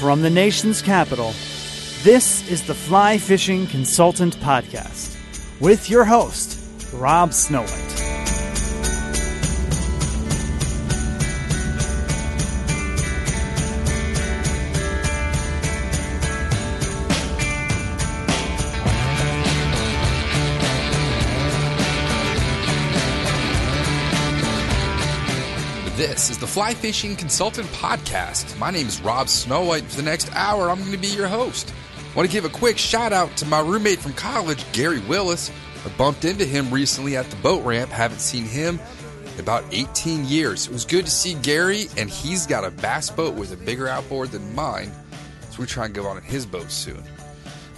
From the nation's capital, this is the Fly Fishing Consultant Podcast with your host, Rob Snowhite. This is the Fly Fishing Consultant Podcast. My name is Rob Snowhite. For the next hour, I'm going to be your host. I want to give a quick shout out to my roommate from college, Gary Willis. I bumped into him recently at the boat ramp. Haven't seen him in about 18 years. It was good to see Gary, and he's got a bass boat with a bigger outboard than mine. So we try and go on in his boat soon.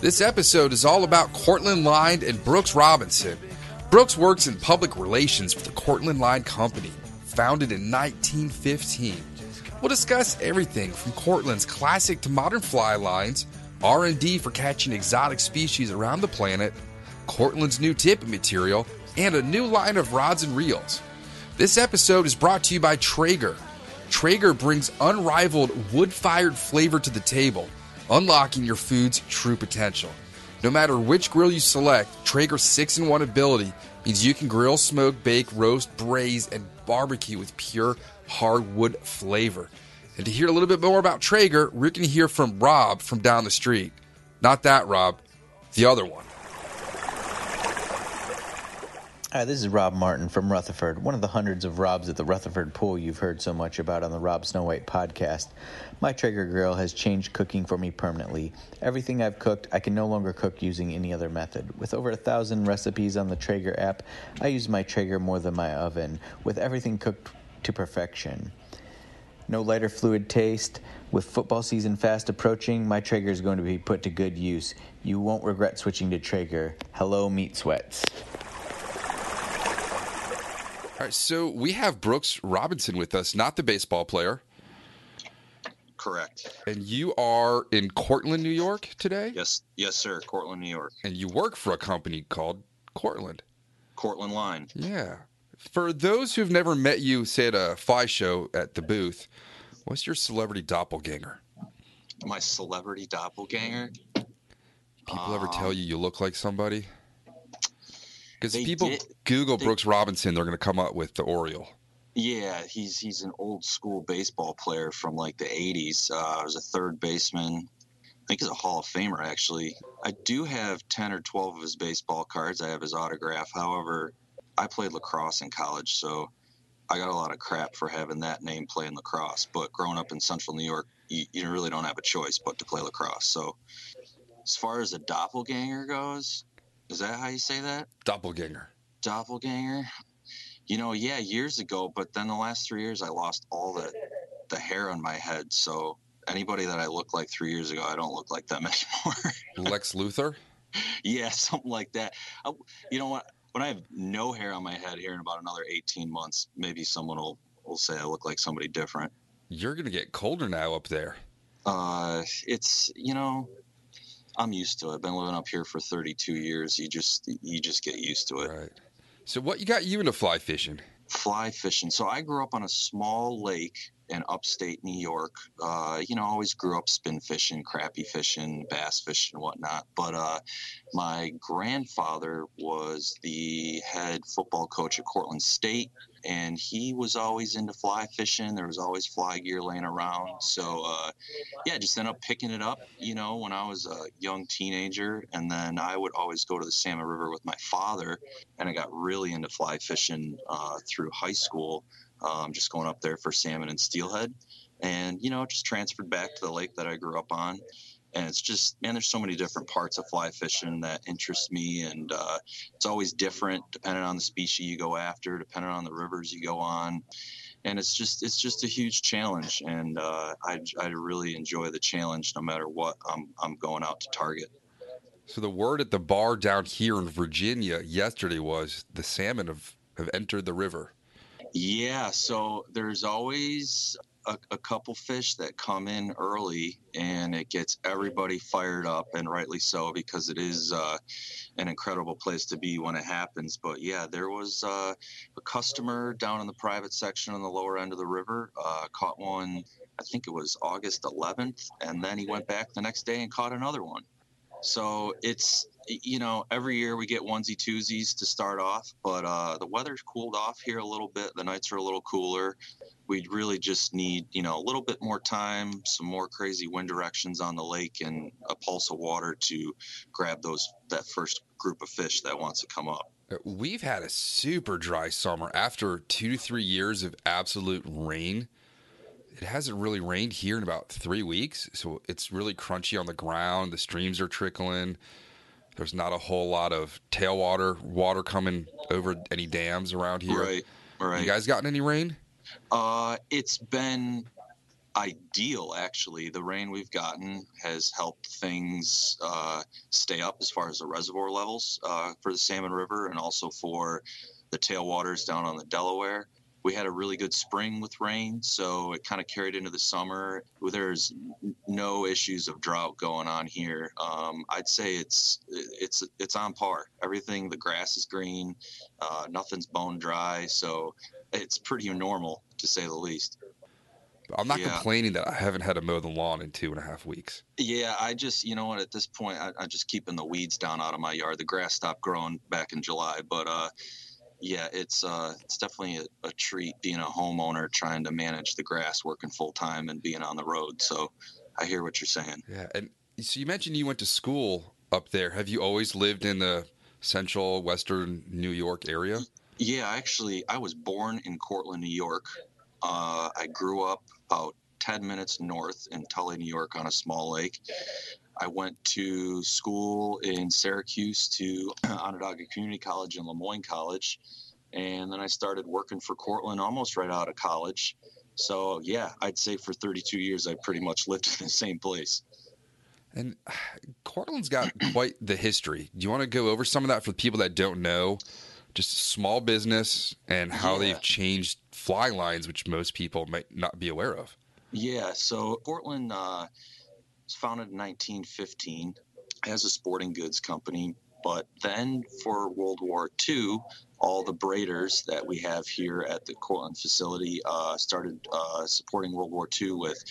This episode is all about Cortland Line and Brooks Robinson. Brooks works in public relations for the Cortland Line Company founded in 1915. We'll discuss everything from Cortland's classic to modern fly lines, R&D for catching exotic species around the planet, Cortland's new tippet material, and a new line of rods and reels. This episode is brought to you by Traeger. Traeger brings unrivaled wood-fired flavor to the table, unlocking your food's true potential. No matter which grill you select, Traeger's 6 in 1 ability means you can grill, smoke, bake, roast, braise, and barbecue with pure hardwood flavor. And to hear a little bit more about Traeger, we're going to hear from Rob from down the street. Not that Rob, the other one. Hi, this is Rob Martin from Rutherford, one of the hundreds of Robs at the Rutherford pool you've heard so much about on the Rob Snowhite podcast. My Traeger grill has changed cooking for me permanently. Everything I've cooked, I can no longer cook using any other method. With over a thousand recipes on the Traeger app, I use my Traeger more than my oven, with everything cooked to perfection. No lighter fluid taste. With football season fast approaching, my Traeger is going to be put to good use. You won't regret switching to Traeger. Hello, meat sweats. All right, so we have Brooks Robinson with us, not the baseball player. Correct. And you are in Cortland, New York today? Yes, yes, sir. Cortland, New York. And you work for a company called Cortland. Cortland Line. Yeah. For those who've never met you, say at a fly show at the booth, what's your celebrity doppelganger? My celebrity doppelganger. People ever tell um, you you look like somebody? Because people did- Google they- Brooks Robinson, they're going to come up with the Oriole. Yeah, he's he's an old school baseball player from like the '80s. Uh, was a third baseman. I think he's a Hall of Famer actually. I do have ten or twelve of his baseball cards. I have his autograph. However, I played lacrosse in college, so I got a lot of crap for having that name playing lacrosse. But growing up in Central New York, you, you really don't have a choice but to play lacrosse. So, as far as a doppelganger goes, is that how you say that? Doppelganger. doppelganger you know yeah years ago but then the last three years i lost all the the hair on my head so anybody that i looked like three years ago i don't look like them anymore Lex Luthor? yeah something like that I, you know what when i have no hair on my head here in about another 18 months maybe someone will will say I look like somebody different. You're gonna get colder now up there. Uh, it's you know, I'm used to it. I've been living up here for 32 years. You just you just get used to it. Right. So what you got you into fly fishing? Fly fishing. So I grew up on a small lake in upstate New York. Uh, you know, always grew up spin fishing, crappie fishing, bass fishing, whatnot. But uh, my grandfather was the head football coach at Cortland State, and he was always into fly fishing. There was always fly gear laying around. So, uh, yeah, just ended up picking it up, you know, when I was a young teenager. And then I would always go to the Salmon River with my father, and I got really into fly fishing uh, through high school um, just going up there for salmon and steelhead. And, you know, just transferred back to the lake that I grew up on. And it's just, man, there's so many different parts of fly fishing that interest me. And uh, it's always different depending on the species you go after, depending on the rivers you go on. And it's just, it's just a huge challenge. And uh, I, I really enjoy the challenge no matter what I'm, I'm going out to target. So the word at the bar down here in Virginia yesterday was the salmon have, have entered the river. Yeah, so there's always a, a, couple fish that come in early and it gets everybody fired up and rightly so because it is uh, an incredible place to be when it happens. But yeah there was uh, a customer down in the private section on the lower end of the river uh, caught one i think it was august 11th and then he went back the next day and caught another one. So it's you know, every year we get onesie twosies to start off, but uh, the weather's cooled off here a little bit. The nights are a little cooler. We really just need, you know, a little bit more time, some more crazy wind directions on the lake, and a pulse of water to grab those that first group of fish that wants to come up. Uh, we've had a super dry summer after two to three years of absolute rain. It hasn't really rained here in about three weeks, so it's really crunchy on the ground. The streams are trickling there's not a whole lot of tailwater water coming over any dams around here. Right, right. You guys gotten any rain? Uh, it's been ideal actually. The rain we've gotten has helped things uh, stay up as far as the reservoir levels uh, for the Salmon River and also for the tailwaters down on the Delaware we had a really good spring with rain, so it kind of carried into the summer. There's no issues of drought going on here. Um, I'd say it's it's it's on par. Everything, the grass is green, uh, nothing's bone dry, so it's pretty normal to say the least. I'm not yeah. complaining that I haven't had to mow the lawn in two and a half weeks. Yeah, I just, you know what, at this point, I, am just keeping the weeds down out of my yard. The grass stopped growing back in July, but uh, yeah, it's uh, it's definitely a, a, treat being a homeowner trying to manage the grass, working full time, and being on the road. So I hear what you're saying. Yeah, and so you mentioned you went to school up there. Have you always lived in the central western New York area? Yeah, actually, I was born in Cortland, New York. Uh, I grew up about 10 minutes north in Tully, New York, on a small lake. I went to school in Syracuse to Onondaga Community College and Le Moyne College. And then I started working for Cortland almost right out of college. So, yeah, I'd say for 32 years, I pretty much lived in the same place. And Cortland's got quite the history. Do you want to go over some of that for the people that don't know? Just small business and how yeah. they've changed fly lines, which most people might not be aware of. Yeah, so Cortland uh, was founded in 1915 as a sporting goods company, but then for World War II, all the braiders that we have here at the Cortland facility uh, started uh, supporting World War II with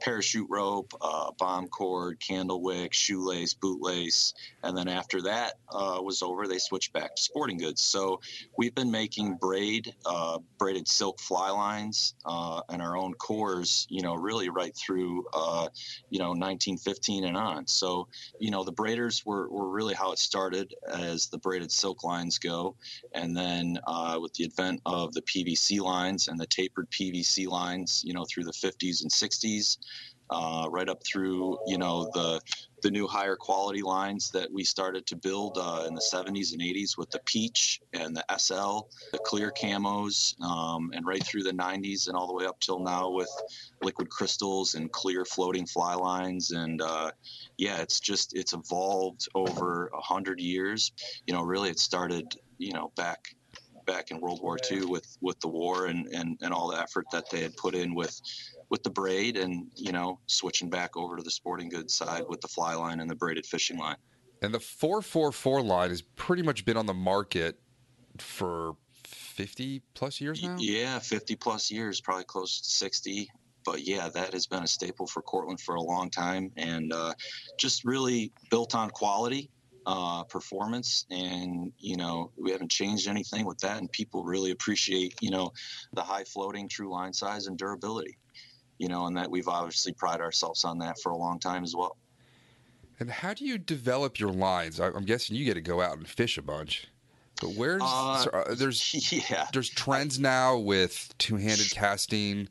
parachute rope, uh, bomb cord, candle wick, shoelace, bootlace, and then after that uh, was over, they switched back to sporting goods. So we've been making braid, uh, braided silk fly lines, uh, and our own cores, you know, really right through, you know, 1915 and on. So you know, the braiders were, were really how it started as the braided silk lines go, and then uh, with the advent of the PVC lines and the tapered PVC lines, you know, through the 50s and 60s, uh, right up through, you know, the the new higher quality lines that we started to build uh, in the 70s and 80s with the Peach and the SL, the clear camos, um, and right through the 90s and all the way up till now with liquid crystals and clear floating fly lines. And uh, yeah, it's just it's evolved over a hundred years. You know, really, it started you know back back in World War II with with the war and and and all the effort that they had put in with with the braid and you know switching back over to the sporting goods side with the fly line and the braided fishing line. And the 444 line has pretty much been on the market for 50 plus years now? Yeah, 50 plus years, probably close to 60. But yeah, that has been a staple for Cortland for a long time and uh, just really built on quality. Uh, performance and you know we haven't changed anything with that and people really appreciate you know the high floating true line size and durability you know and that we've obviously prided ourselves on that for a long time as well and how do you develop your lines? I, am guessing you get to go out and fish a bunch. But where's Uh, so, uh, there's yeah there's trends now with two-handed casting.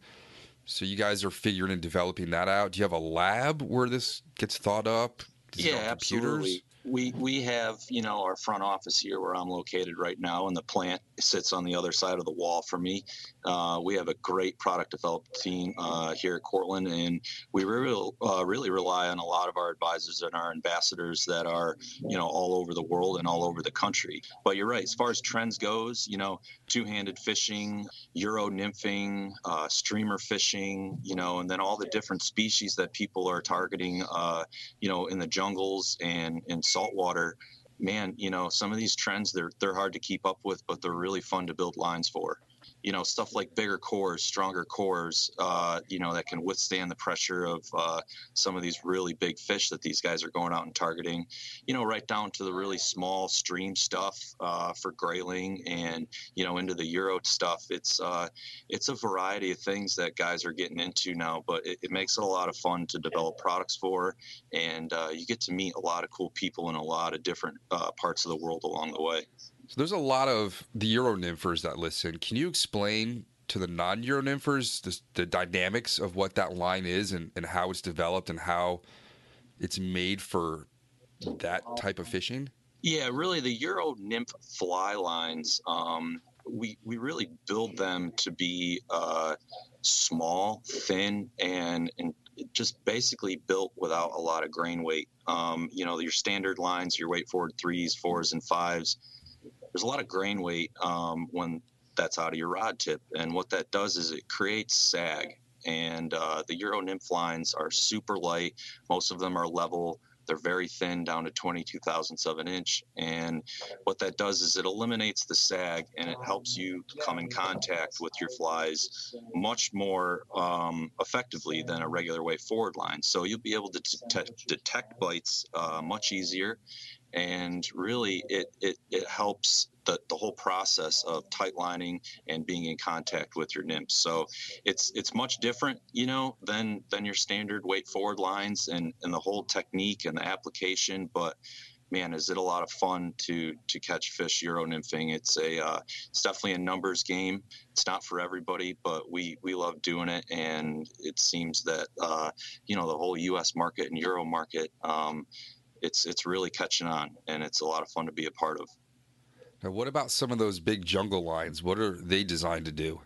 So you guys are figuring and developing that out. Do you have a lab where this gets thought up? Is yeah absolutely we we have you know our front office here where i'm located right now and the plant sits on the other side of the wall for me. Uh, we have a great product development team uh, here at cortland and we really uh, really rely on a lot of our advisors and our ambassadors that are you know all over the world and all over the country. But you're right as far as trends goes you know two-handed fishing euro nymphing uh, streamer fishing you know and then all the different species that people are targeting uh, you know in the jungles and in saltwater man you know some of these trends they're they're hard to keep up with but they're really fun to build lines for you know stuff like bigger cores stronger cores uh, you know that can withstand the pressure of uh, some of these really big fish that these guys are going out and targeting you know right down to the really small stream stuff uh, for grayling and you know into the euro stuff. It's uh, it's a variety of things that guys are getting into now but it, it makes it a lot of fun to develop products for. And uh, you get to meet a lot of cool people in a lot of different uh, parts of the world along the way So there's a lot of the Euro nymphers that listen. Can you explain to the non-Euro nymphers the, the dynamics of what that line is and, and how it's developed and how it's made for that type of fishing? Yeah, really, the Euro nymph fly lines, um, we, we really build them to be uh, small, thin, and, and just basically built without a lot of grain weight. Um, you know, your standard lines, your weight forward threes, fours, and fives, there's a lot of grain weight um, when that's out of your rod tip. And what that does is it creates sag. And uh, the Euro nymph lines are super light, most of them are level. They're very thin, down to 22 thousandths of an inch. And what that does is it eliminates the sag and it helps you come in contact with your flies much more um, effectively than a regular weight forward line. So you'll be able to detect, detect bites uh, much easier. And really, it, it, it helps the, the whole process of tight lining and being in contact with your nymphs. So it's it's much different, you know, than than your standard weight forward lines and, and the whole technique and the application. But man, is it a lot of fun to to catch fish euro nymphing? It's a uh, it's definitely a numbers game. It's not for everybody, but we we love doing it, and it seems that uh, you know the whole U.S. market and euro market. Um, it's it's really catching on, and it's a lot of fun to be a part of. Now, what about some of those big jungle lines? What are they designed to do?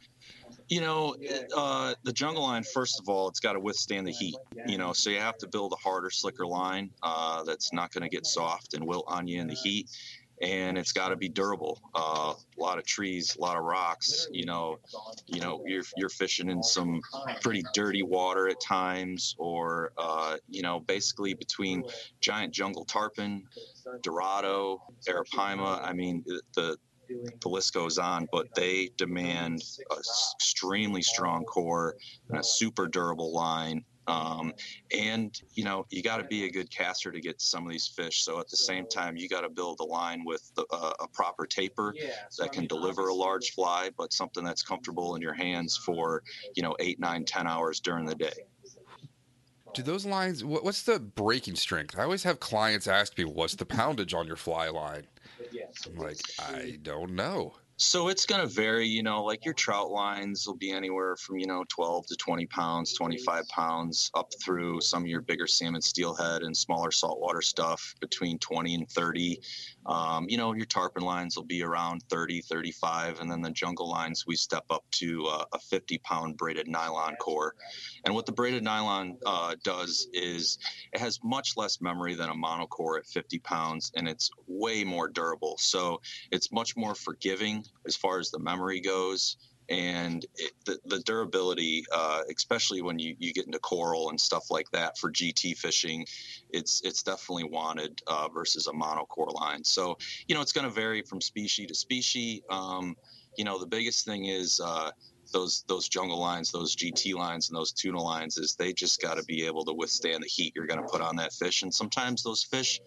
You know, uh, the jungle line. First of all, it's got to withstand the heat. You know, so you have to build a harder, slicker line uh, that's not going to get soft and wilt on you in the heat, and it's got to be durable. Uh, a lot of trees, a lot of rocks. You know, you know, you're you're fishing in some pretty dirty water at times, or uh, you know, basically between giant jungle tarpon, Dorado, Arapaima. I mean, the the list goes on, but they demand a s- extremely strong core and a super durable line. Um, and you know you got to be a good caster to get some of these fish. So at the same time, you got to build a line with the, uh, a proper taper that can deliver a large fly, but something that's comfortable in your hands for you know eight, nine, ten hours during the day. Do those lines? What, what's the breaking strength? I always have clients ask me, "What's the poundage on your fly line?" I'm like, I don't know. So it's going to vary, you know, like your trout lines will be anywhere from, you know, 12 to 20 pounds, 25 pounds, up through some of your bigger salmon steelhead and smaller saltwater stuff between 20 and 30. Um, you know, your tarpon lines will be around 30, 35. And then the jungle lines, we step up to uh, a 50 pound braided nylon core. And what the braided nylon uh, does is it has much less memory than a monocore at 50 pounds and it's way more durable. So it's much more forgiving as far as the memory goes and it, the, the durability, uh, especially when you, you get into coral and stuff like that for GT fishing, it's it's definitely wanted uh, versus a monocore line. So you know it's going to vary from species to species. Um, you know the biggest thing is uh, those those jungle lines, those GT lines, and those tuna lines is they just got to be able to withstand the heat you're going to put on that fish. And sometimes those fish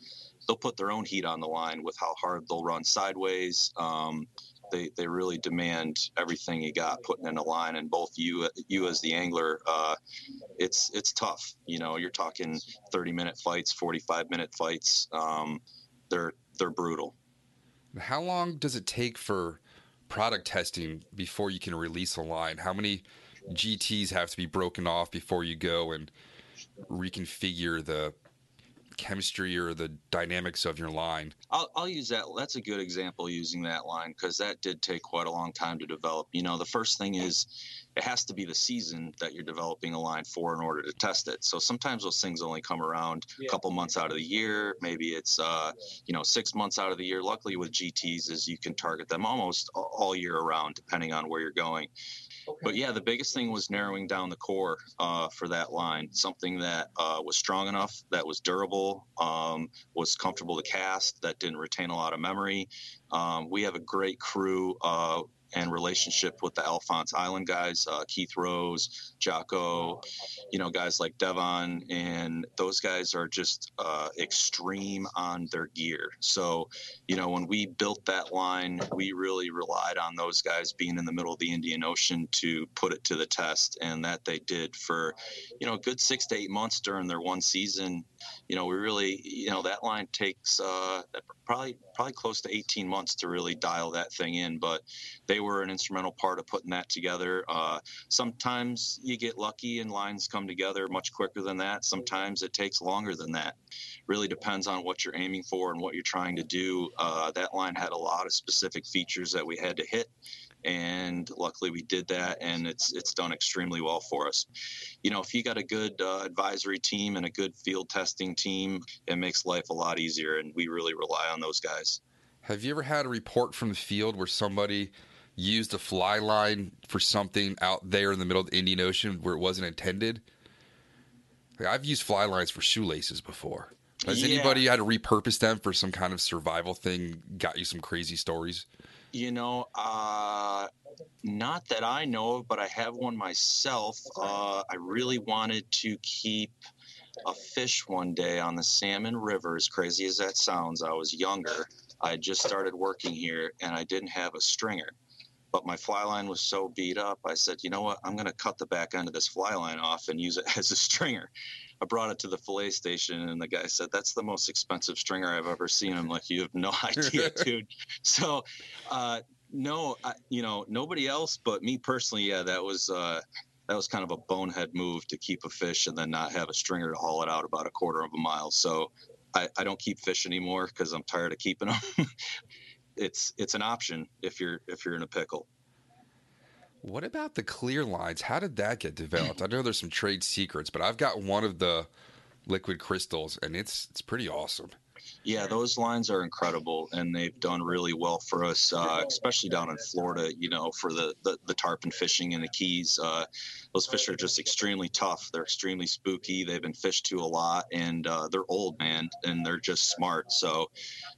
they'll put their own heat on the line with how hard they'll run sideways. Um, they, they really demand everything you got putting in a line and both you you as the angler uh, it's it's tough. You know you're talking 30 minute fights 45 minute fights um, they're they're brutal. How long does it take for product testing before you can release a line? How many gts have to be broken off before you go and reconfigure the chemistry or the dynamics of your line. I'll, I'll use that. That's a good example using that line because that did take quite a long time to develop. You know, the first thing is it has to be the season that you're developing a line for in order to test it. So sometimes those things only come around yeah. a couple months out of the year. Maybe it's, uh, you know, six months out of the year. Luckily with GTs is you can target them almost all year around depending on where you're going. But yeah, the biggest thing was narrowing down the core uh, for that line. Something that uh, was strong enough, that was durable, um, was comfortable to cast, that didn't retain a lot of memory. Um, we have a great crew uh, and relationship with the Alphonse Island guys, uh, Keith Rose, Jocko, you know, guys like Devon, and those guys are just uh, extreme on their gear. So, you know, when we built that line, we really relied on those guys being in the middle of the Indian Ocean to put it to the test, and that they did for, you know, a good six to eight months during their one season. You know, we really, you know, that line takes uh, probably probably close to 18 months to really dial that thing in, but they were an instrumental part of putting that together. Uh, sometimes you get lucky and lines come together much quicker than that. Sometimes it takes longer than that. Really depends on what you're aiming for and what you're trying to do. Uh, that line had a lot of specific features that we had to hit and luckily we did that and it's it's done extremely well for us. You know if you got a good uh, advisory team and a good field testing team it makes life a lot easier and we really rely on those guys. Have you ever had a report from the field where somebody used a fly line for something out there in the middle of the indian ocean where it wasn't intended? Like, i've used fly lines for shoelaces before. Has yeah. anybody had to repurpose them for some kind of survival thing got you some crazy stories you know, uh, not that I know of, but I have one myself. Uh, I really wanted to keep a fish one day on the Salmon River, as crazy as that sounds. I was younger. I just started working here and I didn't have a stringer. But my fly line was so beat up, I said, you know what? I'm going to cut the back end of this fly line off and use it as a stringer. I brought it to the fillet station, and the guy said, "That's the most expensive stringer I've ever seen." I'm like, "You have no idea, dude." So, uh, no, I, you know, nobody else but me personally. Yeah, that was uh, that was kind of a bonehead move to keep a fish and then not have a stringer to haul it out about a quarter of a mile. So, I, I don't keep fish anymore because I'm tired of keeping them. it's it's an option if you're if you're in a pickle. What about the clear lines? How did that get developed? I know there's some trade secrets, but I've got one of the liquid crystals and it's it's pretty awesome. Yeah, those lines are incredible, and they've done really well for us, uh, especially down in Florida. You know, for the the, the tarpon fishing in the Keys, uh, those fish are just extremely tough. They're extremely spooky. They've been fished to a lot, and uh, they're old, man, and they're just smart. So,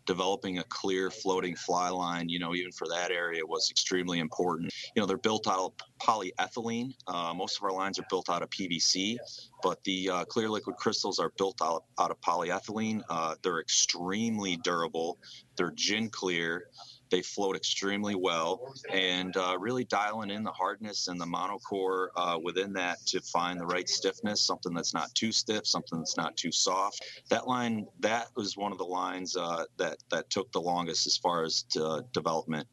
developing a clear floating fly line, you know, even for that area was extremely important. You know, they're built out of polyethylene. Uh, most of our lines are built out of PVC, but the uh, clear liquid crystals are built out, out of polyethylene. Uh, they're extremely durable. They're gin clear. They float extremely well, and uh, really dialing in the hardness and the monocore uh, within that to find the right stiffness, something that's not too stiff, something that's not too soft. That line, that was one of the lines uh, that that took the longest as far as development,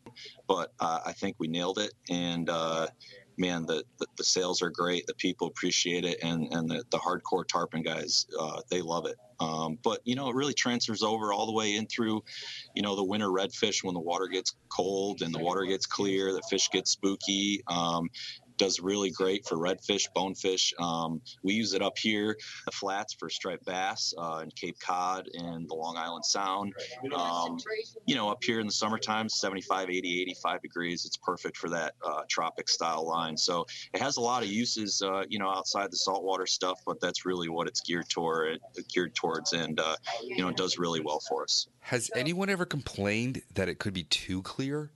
but uh, I think we nailed it, and uh, man, the, the, the, sales are great. The people appreciate it, and and the, the hardcore tarpon guys, uh, they love it. Um, but you know, it really transfers over all the way in through, you know, the winter redfish when the water gets cold and the water gets clear, the fish get spooky. Um, does really great for redfish, bonefish. Um, we use it up here, the flats for striped bass uh, in Cape Cod and the Long Island Sound. Um, you know, up here in the summertime, 75, 80, 85 degrees, it's perfect for that uh, tropic style line. So it has a lot of uses, uh, you know, outside the saltwater stuff, but that's really what it's geared toward, geared towards, and uh, you know, it does really well for us. Has anyone ever complained that it could be too clear?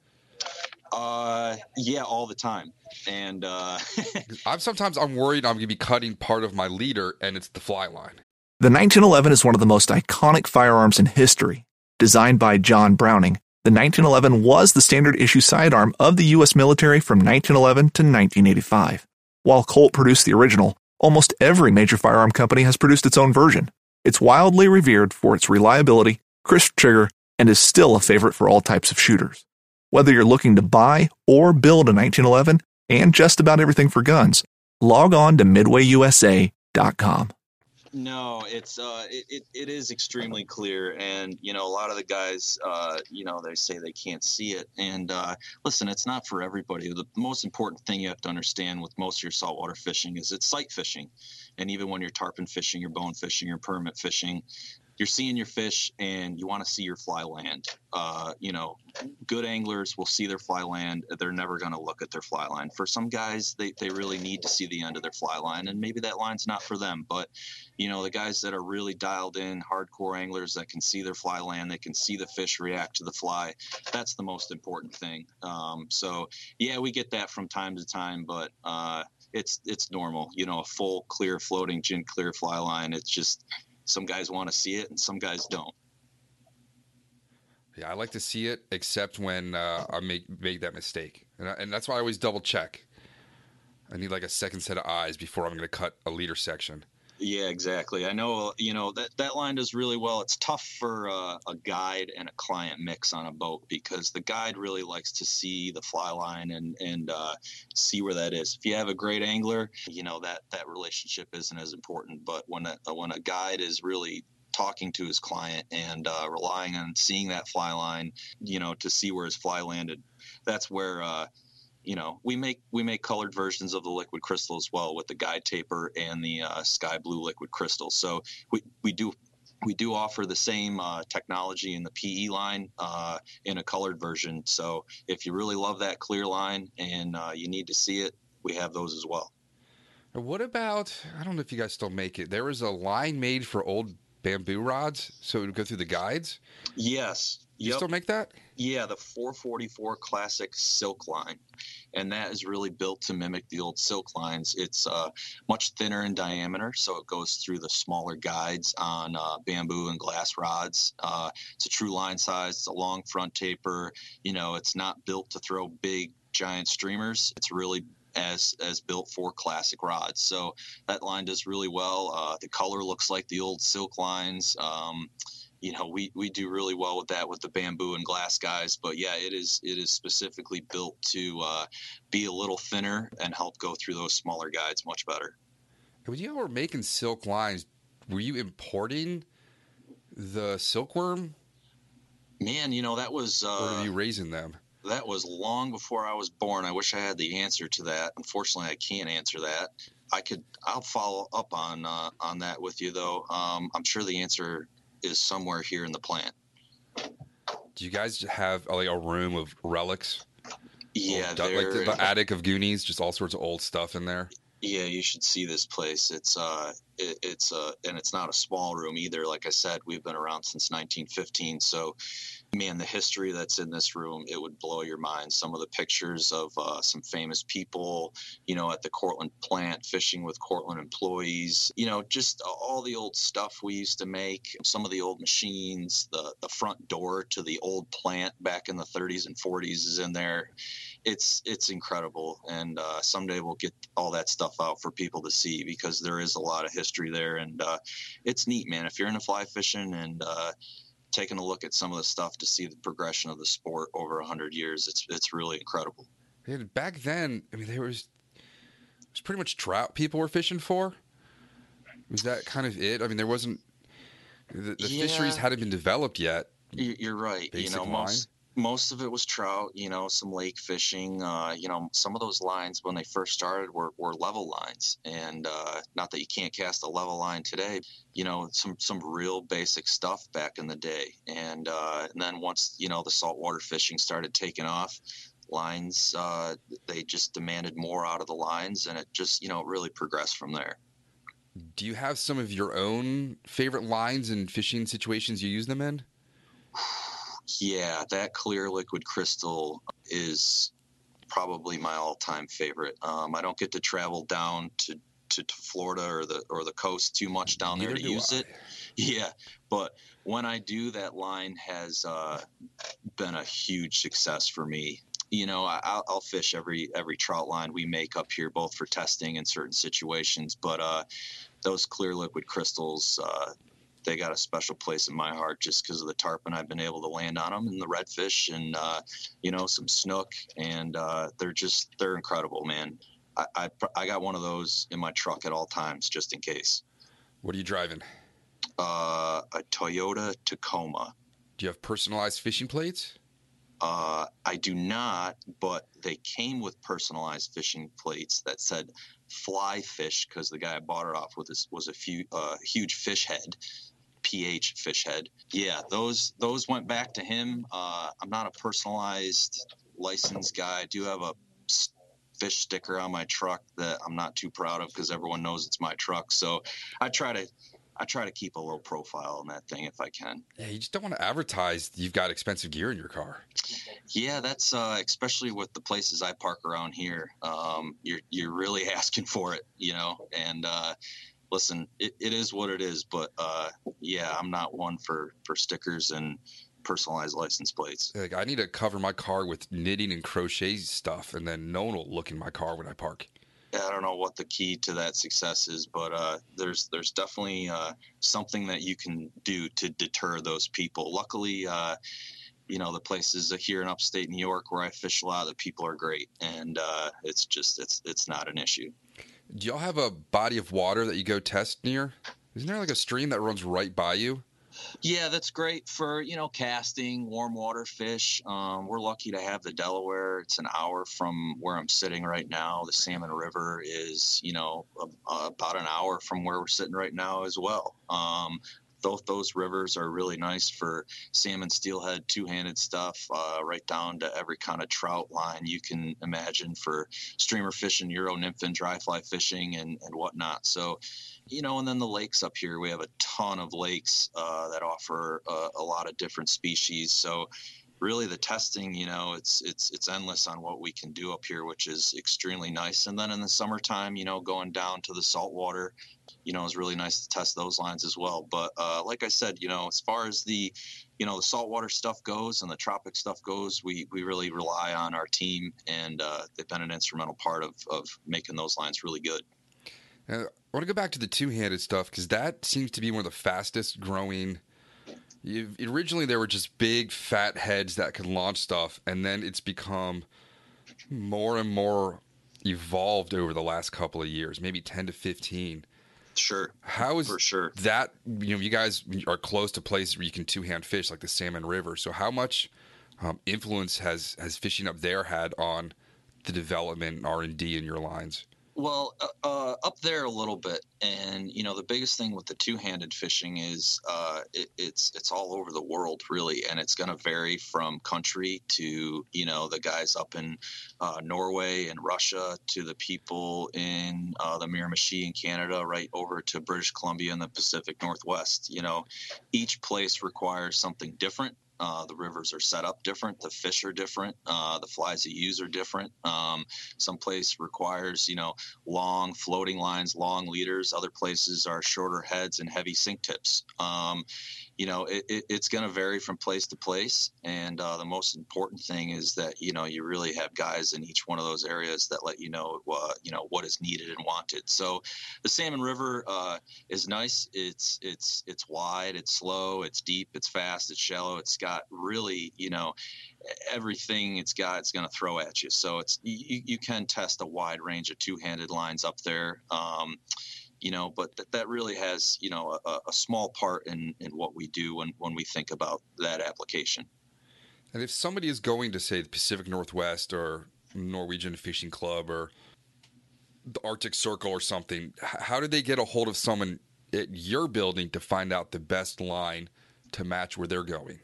Uh, yeah, all the time. And uh, I'm sometimes I'm worried I'm going to be cutting part of my leader, and it's the fly line. The 1911 is one of the most iconic firearms in history. Designed by John Browning, the 1911 was the standard issue sidearm of the U.S. military from 1911 to 1985. While Colt produced the original, almost every major firearm company has produced its own version. It's wildly revered for its reliability, crisp trigger, and is still a favorite for all types of shooters. Whether you're looking to buy or build a 1911 and just about everything for guns, log on to midwayusa.com. No, it's uh, it, it, it is extremely clear, and you know a lot of the guys, uh, you know, they say they can't see it, and uh, listen, it's not for everybody. The most important thing you have to understand with most of your saltwater fishing is it's sight fishing, and even when you're tarpon fishing, you're bone fishing, you're permit fishing, you're seeing your fish and you want to see your fly land. Uh, you know, good anglers will see their fly land. They're never going to look at their fly line. For some guys, they, they really need to see the end of their fly line, and maybe that line's not for them. But, you know, the guys that are really dialed in, hardcore anglers that can see their fly land, they can see the fish react to the fly. That's the most important thing. Um, so, yeah, we get that from time to time, but uh, it's it's normal. You know, a full, clear, floating, gin clear fly line. It's just some guys want to see it, and some guys don't. Yeah, I like to see it, except when uh, I make make that mistake, and, I, and that's why I always double check. I need like a second set of eyes before I'm going to cut a leader section. Yeah, exactly. I know, you know, that, that line does really well. It's tough for uh, a guide and a client mix on a boat because the guide really likes to see the fly line and, and uh, see where that is. If you have a great angler, you know, that, that relationship isn't as important. But when a, when a guide is really talking to his client and uh, relying on seeing that fly line, you know, to see where his fly landed, that's where, uh, you know we make we make colored versions of the liquid crystal as well with the guide taper and the uh, sky blue liquid crystal so we, we do we do offer the same uh, technology in the PE line uh, in a colored version. So if you really love that clear line and uh, you need to see it, we have those as well. What about? I don't know if you guys still make it. There was a line made for old bamboo rods, so it would go through the guides. Yes. You still make that? Yeah, the 444 Classic Silk line, and that is really built to mimic the old silk lines. It's uh, much thinner in diameter, so it goes through the smaller guides on uh, bamboo and glass rods. Uh, it's a true line size. It's a long front taper. You know, it's not built to throw big giant streamers. It's really as as built for classic rods. So that line does really well. Uh, the color looks like the old silk lines. Um, you know we we do really well with that with the bamboo and glass guys but yeah it is it is specifically built to uh, be a little thinner and help go through those smaller guides much better when you were making silk lines were you importing the silkworm man you know that was uh, or were you raising them that was long before i was born i wish i had the answer to that unfortunately i can't answer that i could i'll follow up on uh, on that with you though um, i'm sure the answer is somewhere here in the plant. Do you guys have like a room of relics? Yeah, like the, the, attic of Goonies, just all sorts of old stuff in there. Yeah, you should see this place. It's uh, it, it's uh, and it's not a small room either. Like I said, we've been around since 1915, so man, the history that's in this room, it would blow your mind. Some of the pictures of uh, some famous people, you know, at the Cortland plant, fishing with Cortland employees, you know, just all the old stuff we used to make, some of the old machines, the, the front door to the old plant back in the 30s and 40s is in there. It's, it's incredible. And uh, someday we'll get all that stuff out for people to see because there is a lot of history there. And uh, it's neat, man. If you're into fly fishing and, uh, taking a look at some of the stuff to see the progression of the sport over 100 years it's it's really incredible. Back then i mean there was it was pretty much trout people were fishing for. Was that kind of it? I mean there wasn't the, the yeah. fisheries hadn't been developed yet. You're right. Basic you know most most of it was trout, you know, some lake fishing. Uh, you know, some of those lines when they first started were, were level lines. And uh, not that you can't cast a level line today, you know, some, some real basic stuff back in the day. And, uh, and then once, you know, the saltwater fishing started taking off, lines, uh, they just demanded more out of the lines and it just, you know, really progressed from there. Do you have some of your own favorite lines and fishing situations you use them in? Yeah, that clear liquid crystal is probably my all-time favorite. Um, I don't get to travel down to, to, to, Florida or the or the coast too much down there to use I. it. Yeah, but when I do, that line has uh, been a huge success for me. You know, I, will fish every every trout line we make up here, both for testing in certain situations. But uh, those clear liquid crystals, uh, they got a special place in my heart just because of the tarpon I've been able to land on them and the redfish and uh, you know some snook and uh, they're just they're incredible, man. I, I, I got one of those in my truck at all times just in case. What are you driving? Uh, a Toyota Tacoma. Do you have personalized fishing plates? Uh, I do not, but they came with personalized fishing plates that said fly fish because the guy I bought it off with was a few, uh, huge fish head pH fish head. Yeah, those those went back to him. Uh, I'm not a personalized license guy. I do have a fish sticker on my truck that I'm not too proud of because everyone knows it's my truck. So I try to I try to keep a low profile on that thing if I can. Yeah, you just don't want to advertise you've got expensive gear in your car. Yeah, that's uh, especially with the places I park around here. Um, you're you're really asking for it, you know, and uh, listen, it, it is what it is. But uh, yeah, I'm not one for for stickers and personalized license plates. Like I need to cover my car with knitting and crochet stuff, and then no one will look in my car when I park. I don't know what the key to that success is, but uh, there's there's definitely uh, something that you can do to deter those people. Luckily, uh, you know the places here in upstate New York where I fish a lot, the people are great, and uh, it's just it's it's not an issue. Do y'all have a body of water that you go test near? Isn't there like a stream that runs right by you? Yeah, that's great for you know casting warm water fish. Um, we're lucky to have the Delaware. It's an hour from where I'm sitting right now. The Salmon River is you know a, about an hour from where we're sitting right now as well. Um, both those rivers are really nice for salmon, steelhead, two-handed stuff, uh, right down to every kind of trout line you can imagine for streamer fishing, euro nymphin, dry fly fishing, and and whatnot. So, you know, and then the lakes up here, we have a ton of lakes uh, that offer uh, a lot of different species. So really the testing you know it's it's it's endless on what we can do up here which is extremely nice. And then in the summertime you know going down to the saltwater you know is really nice to test those lines as well. But uh, like i said you know as far as the you know the saltwater stuff goes and the tropic stuff goes we we really rely on our team and uh, they've been an instrumental part of of making those lines really good. Uh, i want to go back to the two-handed stuff because that seems to be one of the fastest growing you, originally, there were just big fat heads that could launch stuff, and then it's become more and more evolved over the last couple of years, maybe ten to fifteen. Sure. How is for sure that? You know, you guys are close to places where you can two hand fish, like the Salmon River. So, how much um, influence has has fishing up there had on the development R and D in your lines? Well, uh, uh, up there a little bit, and you know the biggest thing with the two-handed fishing is uh, it, it's it's all over the world really, and it's going to vary from country to you know the guys up in uh, Norway and Russia to the people in uh, the Miramichi in Canada, right over to British Columbia in the Pacific Northwest. You know, each place requires something different uh, the rivers are set up different. The fish are different. Uh, the flies you use are different. Um, some place requires, you know, long floating lines, long leaders. Other places are shorter heads and heavy sink tips. Um, you know, it, it, it's going to vary from place to place. And uh, the most important thing is that you know you really have guys in each one of those areas that let you know, uh, you know, what is needed and wanted. So, the Salmon River uh, is nice. It's it's it's wide. It's slow. It's deep. It's fast. It's shallow. It's got really, you know, everything it's got. It's going to throw at you. So it's you, you can test a wide range of two-handed lines up there. Um, you know, but that, that really has, you know, a, a small part in, in what we do when, when we think about that application. And if somebody is going to say the Pacific Northwest or Norwegian Fishing Club or the Arctic Circle or something, how do they get a hold of someone at your building to find out the best line to match where they're going?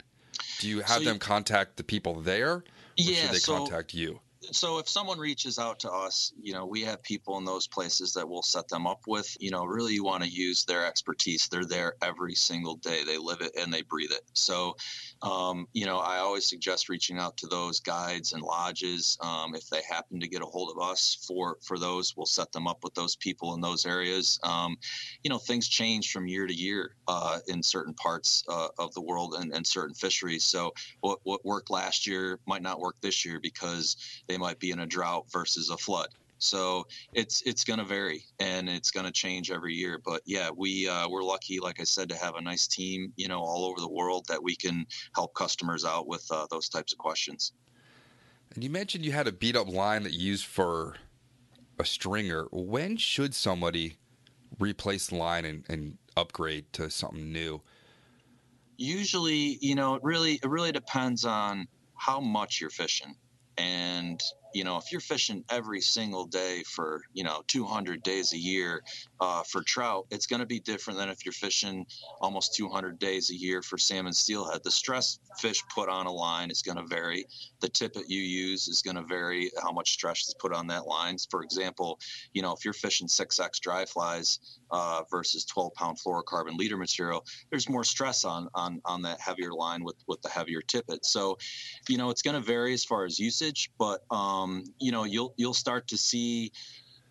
Do you have so them you, contact the people there? Or yeah, should they so, contact you? So if someone reaches out to us, you know, we have people in those places that we'll set them up with. You know, really you want to use their expertise. They're there every single day. They live it and they breathe it. So, um, you know, I always suggest reaching out to those guides and lodges. Um, if they happen to get a hold of us for for those, we'll set them up with those people in those areas. Um, you know, things change from year to year uh, in certain parts uh, of the world and, and certain fisheries. So what what worked last year might not work this year because they they might be in a drought versus a flood. So it's it's going to vary and it's going to change every year. But yeah, we uh, we're lucky, like I said, to have a nice team, you know, all over the world that we can help customers out with uh, those types of questions. And you mentioned you had a beat up line that you used for a stringer. When should somebody replace the line and, and upgrade to something new? Usually, you know, it really it really depends on how much you're fishing. And, you know, if you're fishing every single day for, you know, 200 days a year uh, for trout, it's going to be different than if you're fishing almost 200 days a year for salmon steelhead. The stress fish put on a line is going to vary. The tippet you use is going to vary how much stress is put on that line. For example, you know, if you're fishing 6X dry flies, uh, versus 12 pound fluorocarbon leader material, there's more stress on on on that heavier line with with the heavier tippet. So, you know, it's going to vary as far as usage, but um, you know, you'll you'll start to see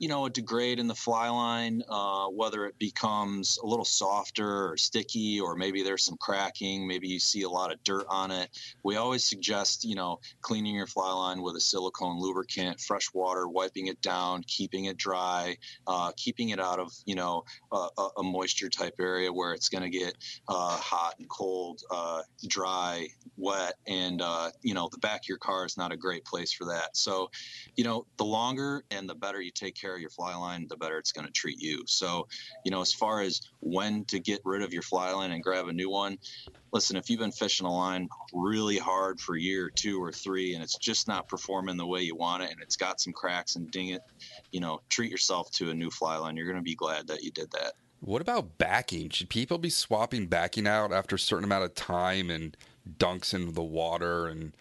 you know, a degrade in the fly line, uh, whether it becomes a little softer or sticky, or maybe there's some cracking, maybe you see a lot of dirt on it. We always suggest, you know, cleaning your fly line with a silicone lubricant, fresh water, wiping it down, keeping it dry, uh, keeping it out of, you know, a, a moisture type area where it's going to get uh, hot and cold, uh, dry, wet, and, uh, you know, the back of your car is not a great place for that. So, you know, the longer and the better you take care your fly line, the better it's going to treat you. So, you know, as far as when to get rid of your fly line and grab a new one, listen, if you've been fishing a line really hard for a year two or three and it's just not performing the way you want it and it's got some cracks and ding it, you know, treat yourself to a new fly line. You're going to be glad that you did that. What about backing? Should people be swapping backing out after a certain amount of time and dunks in the water and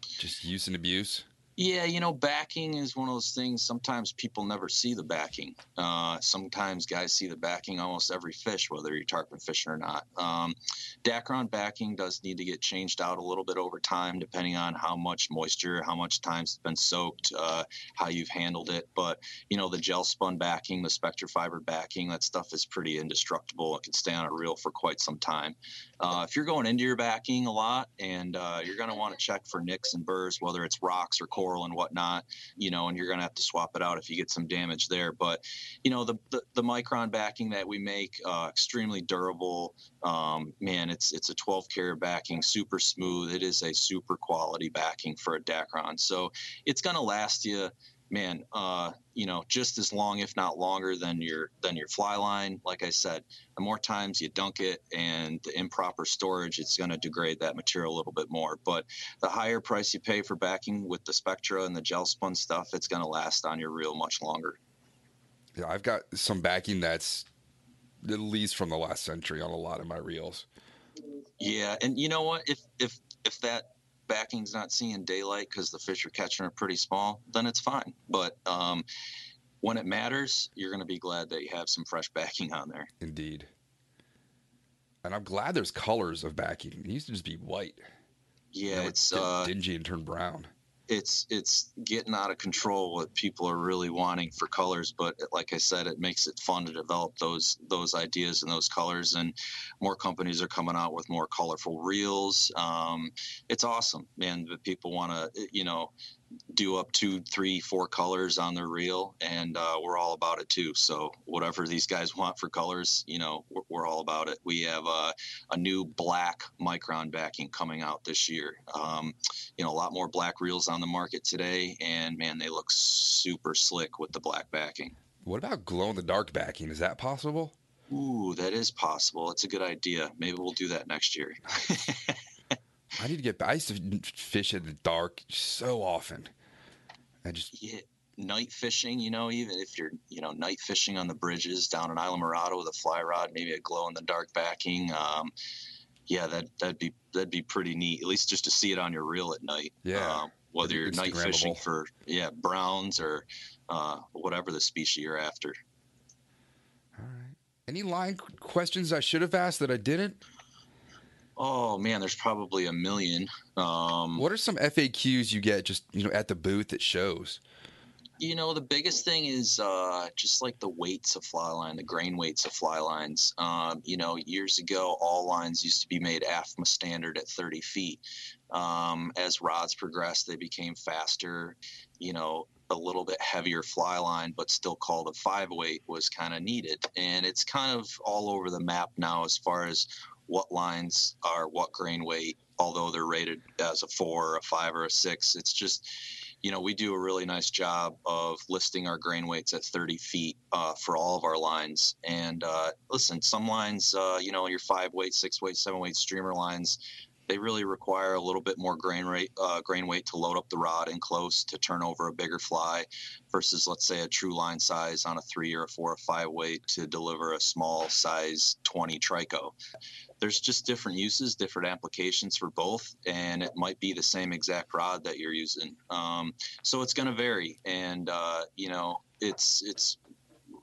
just use and abuse? Yeah, you know, backing is one of those things. Sometimes people never see the backing. Uh, sometimes guys see the backing almost every fish, whether you're tarpon fishing or not. Um, Dacron backing does need to get changed out a little bit over time, depending on how much moisture, how much time it's been soaked, uh, how you've handled it. But you know, the gel spun backing, the spectra fiber backing, that stuff is pretty indestructible. It can stay on a reel for quite some time. Uh, if you're going into your backing a lot, and uh, you're going to want to check for nicks and burrs, whether it's rocks or coral and whatnot, you know, and you're going to have to swap it out if you get some damage there. But, you know, the, the, the micron backing that we make, uh, extremely durable. Um, man, it's it's a 12 karat backing, super smooth. It is a super quality backing for a Dacron. So it's going to last you man, uh, you know, just as long, if not longer, than your than your fly line. Like I said, the more times you dunk it and the improper storage, it's going to degrade that material a little bit more. But the higher price you pay for backing with the Spectra and the gel spun stuff, it's going to last on your reel much longer. Yeah, I've got some backing that's at least from the last century on a lot of my reels. Yeah, and you know what? If if if that backing's not seeing daylight because the fish are catching are pretty small, then it's fine. But um, when it matters, you're going to be glad that you have some fresh backing on there. Indeed. And I'm glad there's colors of backing. It used to just be white. Yeah, it's uh, dingy and turn brown it's it's getting out of control what people are really wanting for colors but like i said it makes it fun to develop those those ideas and those colors and more companies are coming out with more colorful reels um, it's awesome and people want to you know do up two, three, four colors on their reel, and uh, we're all about it too. So whatever these guys want for colors, you know, we're, we're all about it. We have uh, a new black micron backing coming out this year. Um, you know, a lot more black reels on the market today, and man, they look super slick with the black backing. What about glow in the dark backing? Is that possible? Ooh, that is possible. It's a good idea. Maybe we'll do that next year. I need to get. I used to fish in the dark so often. I just yeah, night fishing. You know, even if you're you know night fishing on the bridges down in Islamorada with a fly rod, maybe a glow in the dark backing. Um, yeah, that that'd be that'd be pretty neat. At least just to see it on your reel at night. Yeah. Um, whether you're night fishing for yeah browns or uh, whatever the species you're after. All right. Any line questions I should have asked that I didn't? Oh man, there's probably a million. Um, what are some FAQs you get just you know at the booth that shows? You know, the biggest thing is uh, just like the weights of fly line, the grain weights of fly lines. Um, you know, years ago, all lines used to be made AFTMA standard at 30 feet. Um, as rods progressed, they became faster. You know, a little bit heavier fly line, but still called a five weight was kind of needed. And it's kind of all over the map now as far as what lines are what grain weight, although they're rated as a four, a five, or a six. It's just, you know, we do a really nice job of listing our grain weights at 30 feet uh, for all of our lines. And uh, listen, some lines, uh, you know, your five weight, six weight, seven weight streamer lines, they really require a little bit more grain rate, uh, grain weight to load up the rod and close to turn over a bigger fly, versus let's say a true line size on a three or a four or five weight to deliver a small size 20 trico. There's just different uses, different applications for both, and it might be the same exact rod that you're using. Um, so it's going to vary, and uh, you know it's it's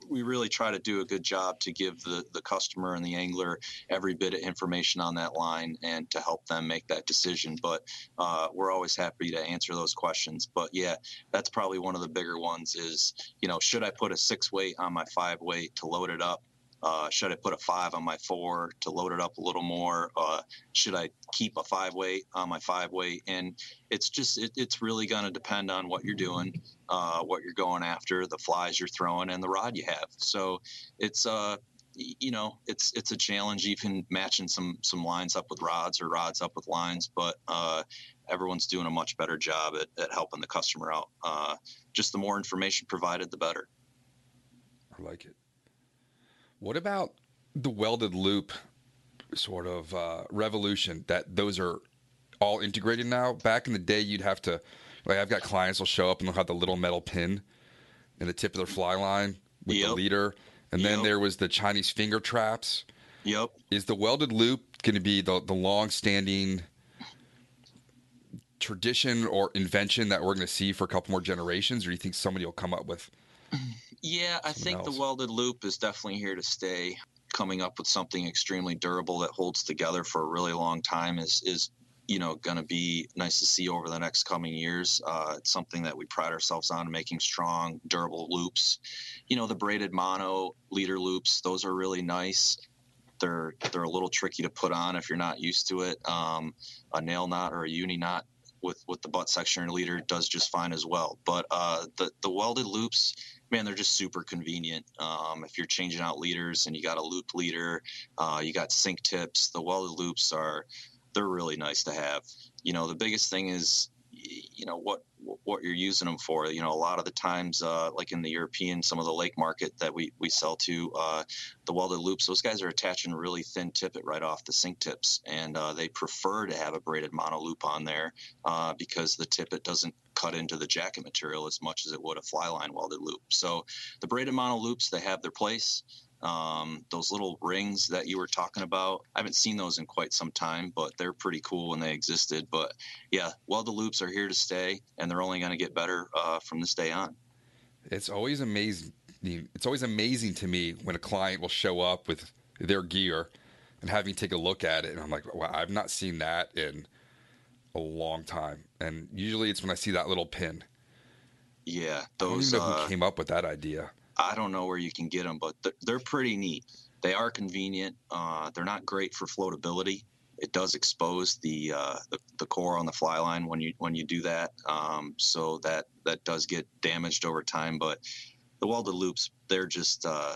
we really try to do a good job to give the, the customer and the angler every bit of information on that line and to help them make that decision. But uh, we're always happy to answer those questions. But yeah, that's probably one of the bigger ones is, you know, should I put a six weight on my five weight to load it up? Uh, should I put a five on my four to load it up a little more? Uh, should I keep a five weight on my five weight? And it's just it, it's really going to depend on what you're doing, uh, what you're going after, the flies you're throwing, and the rod you have. So it's uh you know it's it's a challenge even matching some some lines up with rods or rods up with lines but uh, everyone's doing a much better job at, at helping the customer out uh, just the more information provided the better i like it what about the welded loop sort of uh, revolution that those are all integrated now? Back in the day, you'd have to, like, I've got clients will show up and they'll have the little metal pin in the tip of their fly line with yep. the leader. And yep. then there was the Chinese finger traps. Yep. Is the welded loop going to be the, the long standing tradition or invention that we're going to see for a couple more generations? Or do you think somebody will come up with yeah, I think else. the welded loop is definitely here to stay. Coming up with something extremely durable that holds together for a really long time is is you know going to be nice to see over the next coming years. Uh, it's something that we pride ourselves on making strong, durable loops. You know, the braided mono leader loops; those are really nice. They're they're a little tricky to put on if you're not used to it. Um, a nail knot or a uni knot with with the butt section leader does just fine as well. But uh, the the welded loops man, they're just super convenient. Um, if you're changing out leaders and you got a loop leader, uh, you got sink tips, the welded loops are they're really nice to have. You know, the biggest thing is you know what what you're using them for. You know, a lot of the times, uh, like in the European, some of the lake market that we we sell to, uh, the welded loops, those guys are attaching really thin tippet right off the sink tips, and uh, they prefer to have a braided mono loop on there uh, because the tippet doesn't cut into the jacket material as much as it would a fly line welded loop. So the braided mono loops, they have their place. Um, those little rings that you were talking about, I haven't seen those in quite some time, but they're pretty cool when they existed. But yeah, welded loops are here to stay, and they're only going to get better uh, from this day on. It's always amazing. It's always amazing to me when a client will show up with their gear and have me take a look at it, and I'm like, wow, I've not seen that in a long time. And usually it's when I see that little pin. Yeah, those. I don't even know uh, who came up with that idea. I don't know where you can get them, but they're, they're pretty neat. They are convenient. Uh, they're not great for floatability. It does expose the, uh, the, the core on the fly line when you when you do that, um, so that that does get damaged over time. But the welded loops, they're just uh,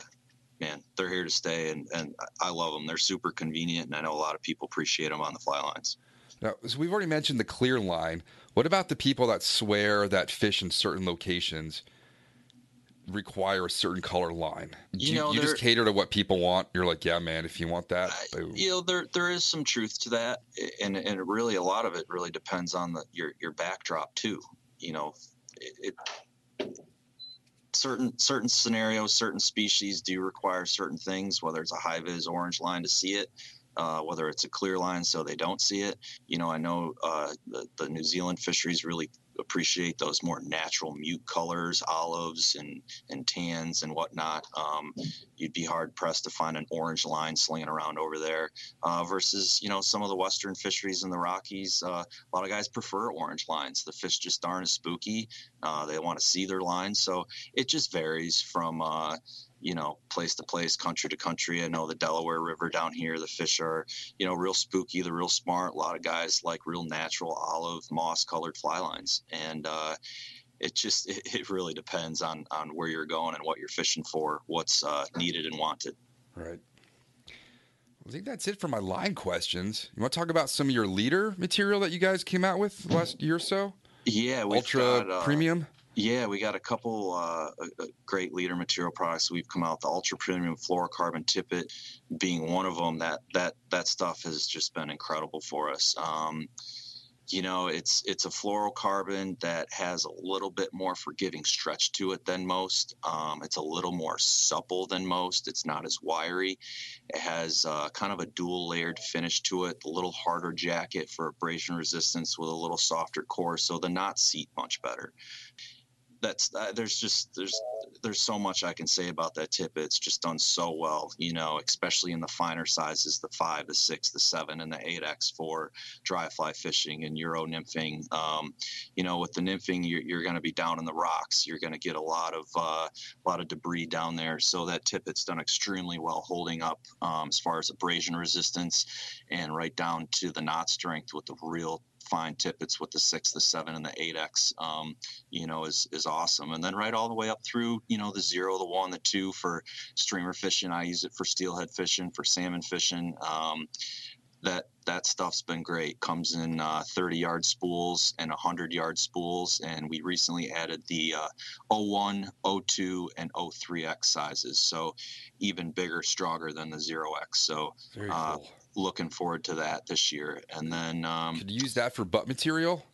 man, they're here to stay, and and I love them. They're super convenient, and I know a lot of people appreciate them on the fly lines. Now, so we've already mentioned the clear line. What about the people that swear that fish in certain locations require a certain color line? You you, know, you just cater to what people want. You're like, yeah, man, if you want that, boom. you know there there is some truth to that and and really a lot of it really depends on the your your backdrop too you know it, it certain certain scenarios certain species do require certain things whether it's a high vis orange line to see it uh, whether it's a clear line so they don't see it you know i know uh, the, the new zealand fisheries really appreciate those more natural mute colors olives and and tans and whatnot. Um, you'd be hard pressed to find an orange line slinging around over there uh, versus you know some of the western fisheries in the rockies. Uh, a lot of guys prefer orange lines. The fish just aren't as spooky. Uh, they want to see their lines. So it just varies from uh, you know place to place country to country i know the delaware river down here the fish are you know real spooky they're real smart a lot of guys like real natural olive moss colored fly lines and uh, it just it, it really depends on on where you're going and what you're fishing for what's uh, needed and wanted Right. I think that's it for my line questions. You want to talk about some of your leader material that you guys came out with last year or so? yeah Ultra got, uh, premium. Yeah, we got a couple uh, great leader material products we've come out. The ultra premium fluorocarbon tippet being one of them. That that that stuff has just been incredible for us. Um, you know, it's it's a fluorocarbon that has a little bit more forgiving stretch to it than most. Um, it's a little more supple than most. It's not as wiry. It has uh, kind of a dual layered finish to it. A little harder jacket for abrasion resistance with a little softer core, so the knots seat much better that's uh, there's just there's there's so much I can say about that tip. It's just done so well, you know, especially in the finer sizes, the five, the six, the seven, and the eight X for dry fly fishing and Euro nymphing. Um, you know, with the nymphing, you're, you're going to be down in the rocks. You're going to get a lot of uh, a lot of debris down there. So that tippet's done extremely well holding up um, as far as abrasion resistance and right down to the knot strength with the real fine tippets with the six, the seven, and the eight X. Um, you know, is is awesome. And then right all the way up through, you know, the zero, the one, the two for streamer fishing. I use it for steelhead fishing, for salmon fishing. Um, that that stuff's been great. Comes in uh, 30 yard spools and 100 yard spools, and we recently added the uh, 01, 02, and 03x sizes. So even bigger, stronger than the 0x. So Very uh, cool. Looking forward to that this year. And then um, Could you use that for butt material?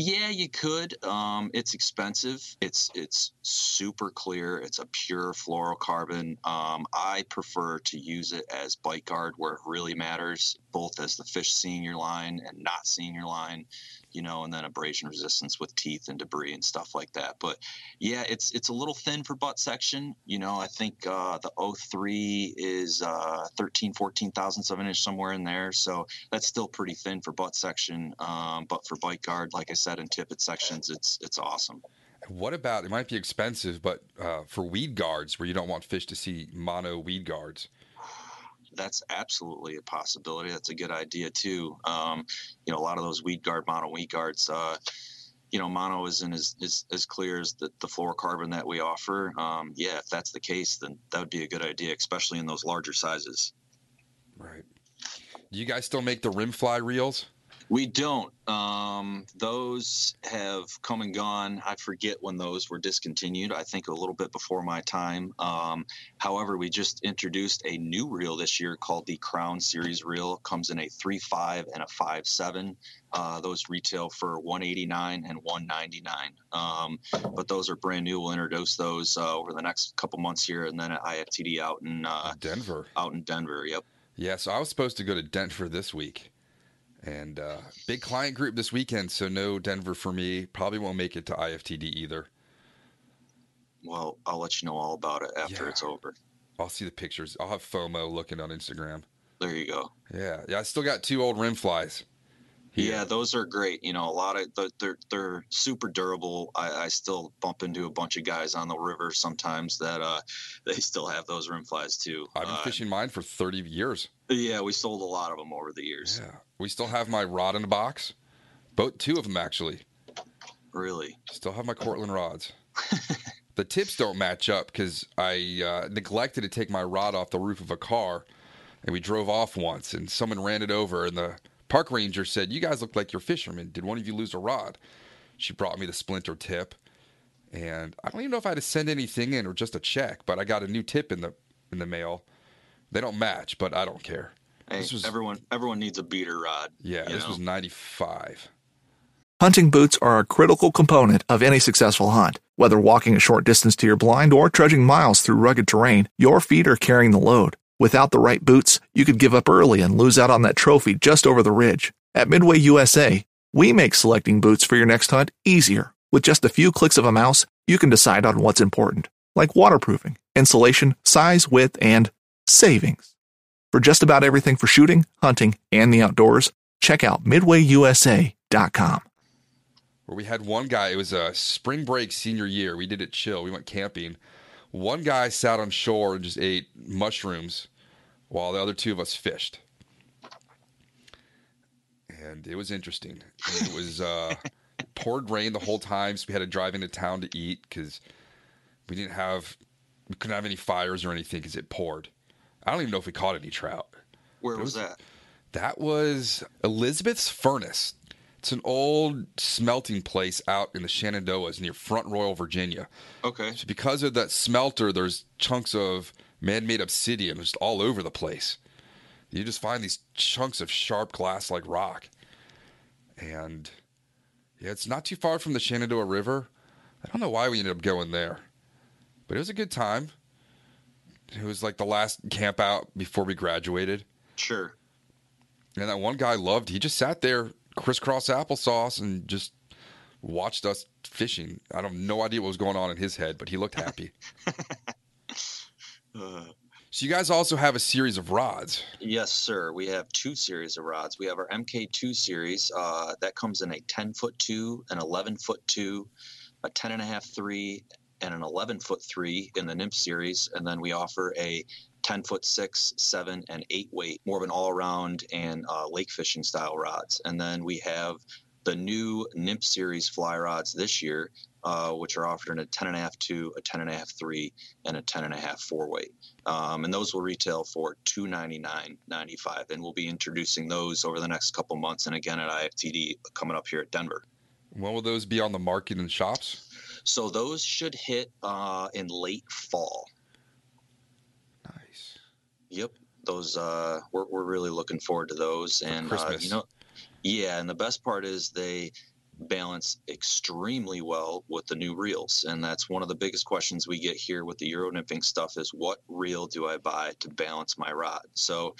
yeah, you could. Um, it's expensive. It's it's super clear. It's a pure fluorocarbon. Um, I prefer to use it as bite guard where it really matters, both as the fish seeing your line and not seeing your line, you know, and then abrasion resistance with teeth and debris and stuff like that. But yeah, it's it's a little thin for butt section. You know, I think uh, the 03 is uh, 13, 14 thousandths of an inch somewhere in there. So that's still pretty thin for butt section. Um, but for bite guard, like I said, in tippet sections, it's it's awesome. What about it? Might be expensive, but uh, for weed guards, where you don't want fish to see mono weed guards. That's absolutely a possibility. That's a good idea too. Um, you know, a lot of those weed guard, mono weed guards. Uh, you know, mono isn't as, as, as clear as the, the fluorocarbon that we offer. Um, yeah, if that's the case, then that would be a good idea, especially in those larger sizes. Right. Do you guys still make the rim fly reels? We don't. Um, those have come and gone. I forget when those were discontinued. I think a little bit before my time. Um, however, we just introduced a new reel this year called the Crown Series reel. Comes in a three five and a five seven. Uh, those retail for 189 and 199. Um, but those are brand new. We'll introduce those uh, over the next couple months here, and then at IFTD out in uh, Denver. out in Denver. Yep. Yeah, so I was supposed to go to Denver this week. And uh, big client group this weekend, so no Denver for me. Probably won't make it to IFTD either. Well, I'll let you know all about it after Yeah. it's over. I'll see the pictures. I'll have FOMO looking on Instagram. There you go. Yeah, yeah. I still got two old rim flies. Yeah, those are great. You know, a lot of they're they're, super durable. I, I still bump into a bunch of guys on the river sometimes that uh they still have those rim flies too. I've been Uh, fishing mine for 30 years. Yeah, we sold a lot of them over the years. Yeah. We still have my rod in the box. Both two of them actually. Really. Still have my Cortland rods. the tips don't match up because I uh, neglected to take my rod off the roof of a car, and we drove off once, and someone ran it over, and the park ranger said, "You guys look like you're fishermen. Did one of you lose a rod?" She brought me the splinter tip, and I don't even know if I had to send anything in or just a check, but I got a new tip in the in the mail. They don't match, but I don't care. Hey, This was- everyone everyone needs a beater rod. Yeah, this know? was 95. Hunting boots are a critical component of any successful hunt. Whether walking a short distance to your blind or trudging miles through rugged terrain, your feet are carrying the load. Without the right boots, you could give up early and lose out on that trophy just over the ridge. At Midway USA, we make selecting boots for your next hunt easier. With just a few clicks of a mouse, you can decide on what's important, like waterproofing, insulation, size, width, and savings. For just about everything for shooting, hunting, and the outdoors, check out midwayusa.com. where we had one guy. It was a spring break senior year. We did it chill. We went camping. One guy sat on shore and just ate mushrooms, while the other two of us fished. And it was interesting. And it was uh, poured rain the whole time, so we had to drive into town to eat because we didn't have we couldn't have any fires or anything because it poured. I don't even know if we caught any trout. Where was was- that? That was Elizabeth's Furnace. It's an old smelting place out in the Shenandoahs near Front Royal, Virginia. Okay. So because of that smelter, there's chunks of man-made obsidian just all over the place. You just find these chunks of sharp glass-like rock, and yeah, it's not too far from the Shenandoah River. I don't know why we ended up going there, but it was a good time. It was like the last camp out before we graduated. Sure. And that one guy loved. He just sat there, crisscross applesauce, and just watched us fishing. I have no idea what was going on in his head, but he looked happy. Uh, so you guys also have a series of rods. Yes, sir. We have two series of rods. We have our MK2 series uh, that comes in a 10 foot two, an 11 foot two, a 10 and a half three, and an 11 foot three in the nymph series. And then we offer a 10 foot six, seven, and eight weight, more of an all around and uh, lake fishing style rods. And then we have the new Nymph series fly rods this year, uh, which are offered in a 10 and a half two, a 10 and a half three, and a 10 and a half four weight um, and those will retail for two ninety nine ninety five, and we'll be introducing those over the next couple months, and again at IFTD coming up here at Denver. When will those be on the market in shops? So those should hit uh, in late fall. Yep, those uh, we're we're really looking forward to those, and uh, you know, yeah, and the best part is they balance extremely well with the new reels. And that's one of the biggest questions we get here with the euro nymphing stuff is what reel do i buy to balance my rod? So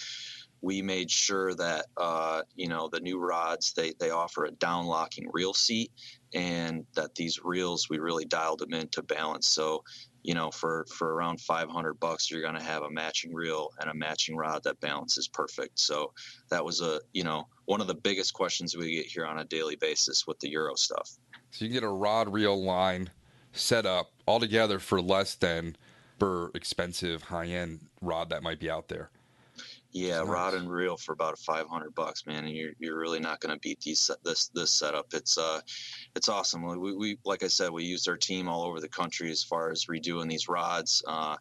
we made sure that uh, you know the new rods they they offer a down locking reel seat and that these reels we really dialed them in to balance. So you know for for around 500 bucks you're going to have a matching reel and a matching rod that balances perfect so that was a you know one of the biggest questions we get here on a daily basis with the euro stuff So you get a rod reel line set up all together for less than per expensive high end rod that might be out there. Yeah Nice. rod and reel for about 500 bucks man and you're, you're really not going to beat these this this setup it's uh it's awesome we, we like i said we used our team all over the country as far as redoing these rods uh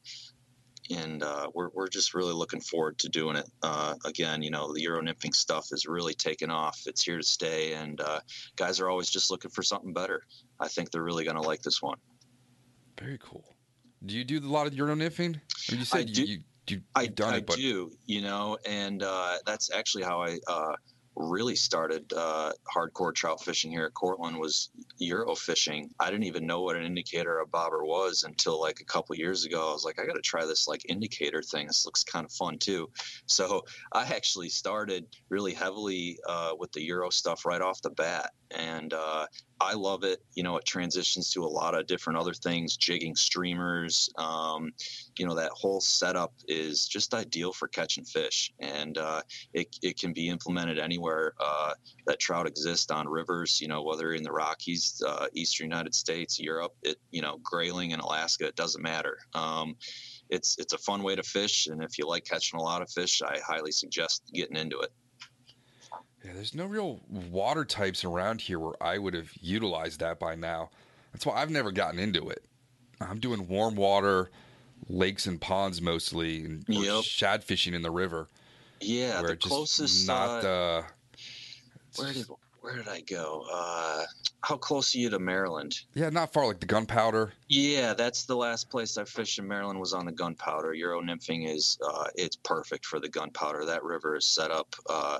and uh, we're, we're just really looking forward to doing it uh, again you know the euro nymphing stuff is really taking off it's here to stay and uh, guys are always just looking for something better i think they're really going to like this one Very cool. Do you do a lot of euro nymphing? Mean, you said you, you, you've done I it, but do, you know, and uh, that's actually how I uh, really started uh, hardcore trout fishing here at Cortland was Euro fishing. I didn't even know what an indicator a bobber was until like a couple years ago. I was like, I got to try this like indicator thing. This looks kind of fun too. So I actually started really heavily uh, with the Euro stuff right off the bat, and uh, I love it. You know, it transitions to a lot of different other things, jigging streamers. Um, you know, that whole setup is just ideal for catching fish, and uh, it it can be implemented anywhere uh, that trout exist on rivers. You know, whether in the Rockies, uh, Eastern United States, Europe, it you know, Grayling in Alaska, it doesn't matter. Um, it's it's a fun way to fish, and if you like catching a lot of fish, I highly suggest getting into it. Yeah, there's no real water types around here where I would have utilized that by now. That's why I've never gotten into it. I'm doing warm water, lakes and ponds mostly, and Yep. shad fishing in the river. Yeah, the closest not uh, uh, where did where did I go? Uh, how close are you to Maryland? Yeah, not far, like the gunpowder. Yeah, that's the last place I fished in Maryland was on the gunpowder. Euro nymphing is uh, it's perfect for the gunpowder. That river is set up uh,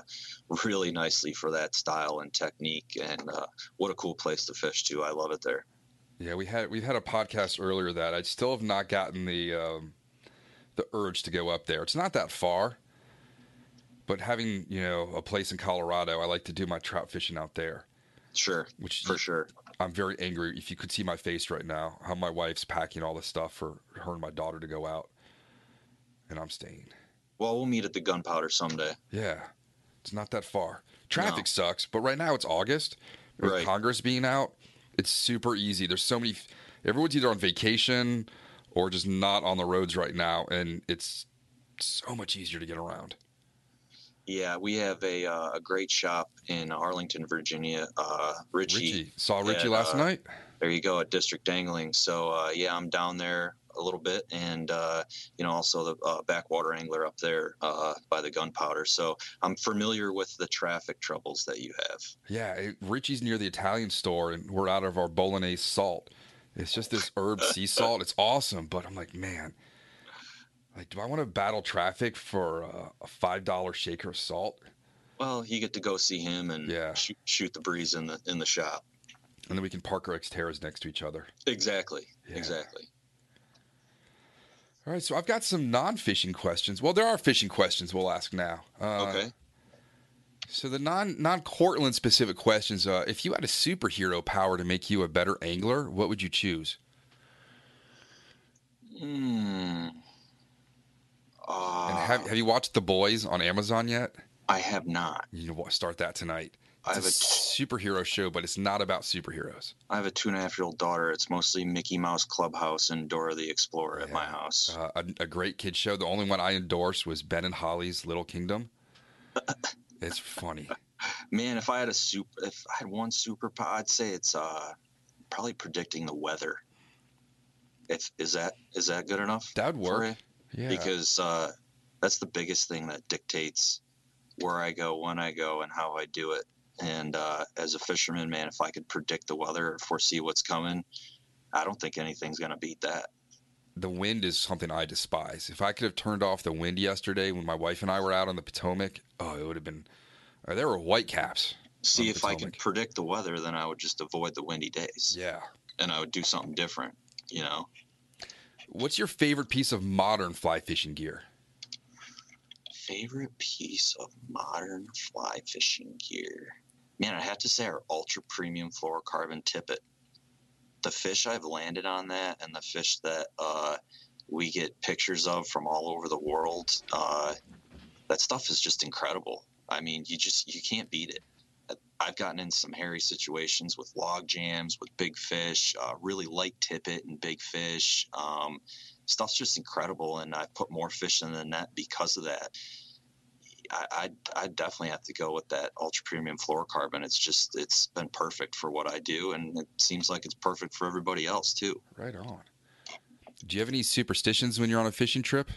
really nicely for that style and technique, and uh, what a cool place to fish too. I love it there. Yeah, we had we've had a podcast earlier that I still have not gotten the um, the urge to go up there. It's not that far, but having you know a place in Colorado, I like to do my trout fishing out there. Sure, Which for sure. I'm very angry. If you could see my face right now, how my wife's packing all the stuff for her and my daughter to go out, and I'm staying. Well, we'll meet at the gunpowder someday. Yeah, it's not that far. Traffic sucks, but right now it's August. With Right. Congress being out, it's super easy. There's so many. Everyone's either on vacation or just not on the roads right now, and it's so much easier to get around. Yeah, we have a uh, a great shop in Arlington, Virginia. Uh, Richie, Richie saw Richie and, last uh, night. there you go at District Angling. So uh, yeah, I'm down there a little bit, and uh, you know also the uh, backwater angler up there uh, by the gunpowder. So I'm familiar with the traffic troubles that you have. Yeah, it, Richie's near the Italian store, and we're out of our bolognese salt. It's just this herb sea salt. It's awesome, but I'm like, man, like, do I want to battle traffic for uh, a five dollar shaker of salt? Well, you get to go see him and Yeah. shoot, shoot the breeze in the in the shop. And then we can park our Xterras next to each other. Exactly, Yeah. exactly. All right, so I've got some non-fishing questions. Well, there are fishing questions we'll ask now. Uh, okay. So the non non Cortland specific questions. Uh, if you had a superhero power to make you a better angler, what would you choose? Hmm. Uh, And have have you watched The Boys on Amazon yet? I have not. You know, start that tonight. I It's have a a t- superhero show, but it's not about superheroes. I have a two and a half year old daughter. It's mostly Mickey Mouse Clubhouse and Dora the Explorer at my house. Uh, a, a great kid show. The only one I endorsed was Ben and Holly's Little Kingdom. It's funny. Man, if I had a super, if I had one superpower, I'd say it's uh probably predicting the weather. If is that is that good enough? That would work. Yeah. Because uh, that's the biggest thing that dictates where I go, when I go, and how I do it. And uh, as a fisherman, man, if I could predict the weather or foresee what's coming, I don't think anything's gonna beat that. the wind is something I despise. If I could have turned off the wind yesterday when my wife and I were out on the Potomac, oh, it would have been. Uh, there were white caps. See, if I could predict the weather, then I would just avoid the windy days, Yeah. and I would do something different. You know. What's your favorite piece of modern fly fishing gear? Favorite piece of modern fly fishing gear? Man, I have to say our ultra premium fluorocarbon tippet. The fish I've landed on that and the fish that uh, we get pictures of from all over the world, uh, that stuff is just incredible. I mean, you just you can't beat it. I've gotten in some hairy situations with log jams, with big fish, uh, really light tippet and big fish. Um, stuff's just incredible, and I've put more fish in the net because of that. I, I, I definitely have to go with that ultra premium fluorocarbon. It's just it's been perfect for what I do, and it seems like it's perfect for everybody else too. Right on. Do you have any superstitions when you're on a fishing trip?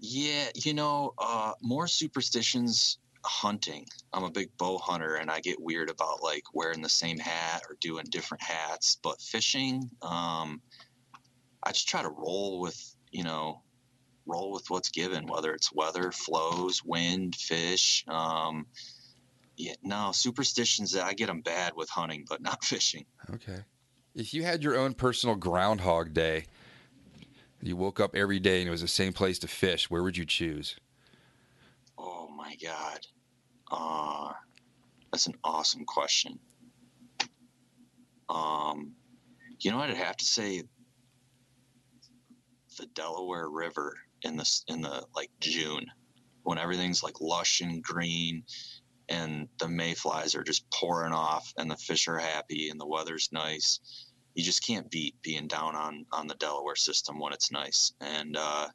Yeah, you know, uh, more superstitions hunting. I'm a big bow hunter and I get weird about like wearing the same hat or doing different hats. But fishing, um, I just try to roll with, you know, roll with what's given, whether it's weather, flows, wind, fish. Um, yeah, no, superstitions, I get them bad with hunting, but not fishing. Okay. If you had your own personal Groundhog Day, you woke up every day and it was the same place to fish, where would you choose? My God. Uh, that's an awesome question. Um, you know? I'd have to say the Delaware River in the in the like June, when everything's like lush and green, and the mayflies are just pouring off, and the fish are happy, and the weather's nice. You just can't beat being down on on the Delaware system when it's nice, and uh,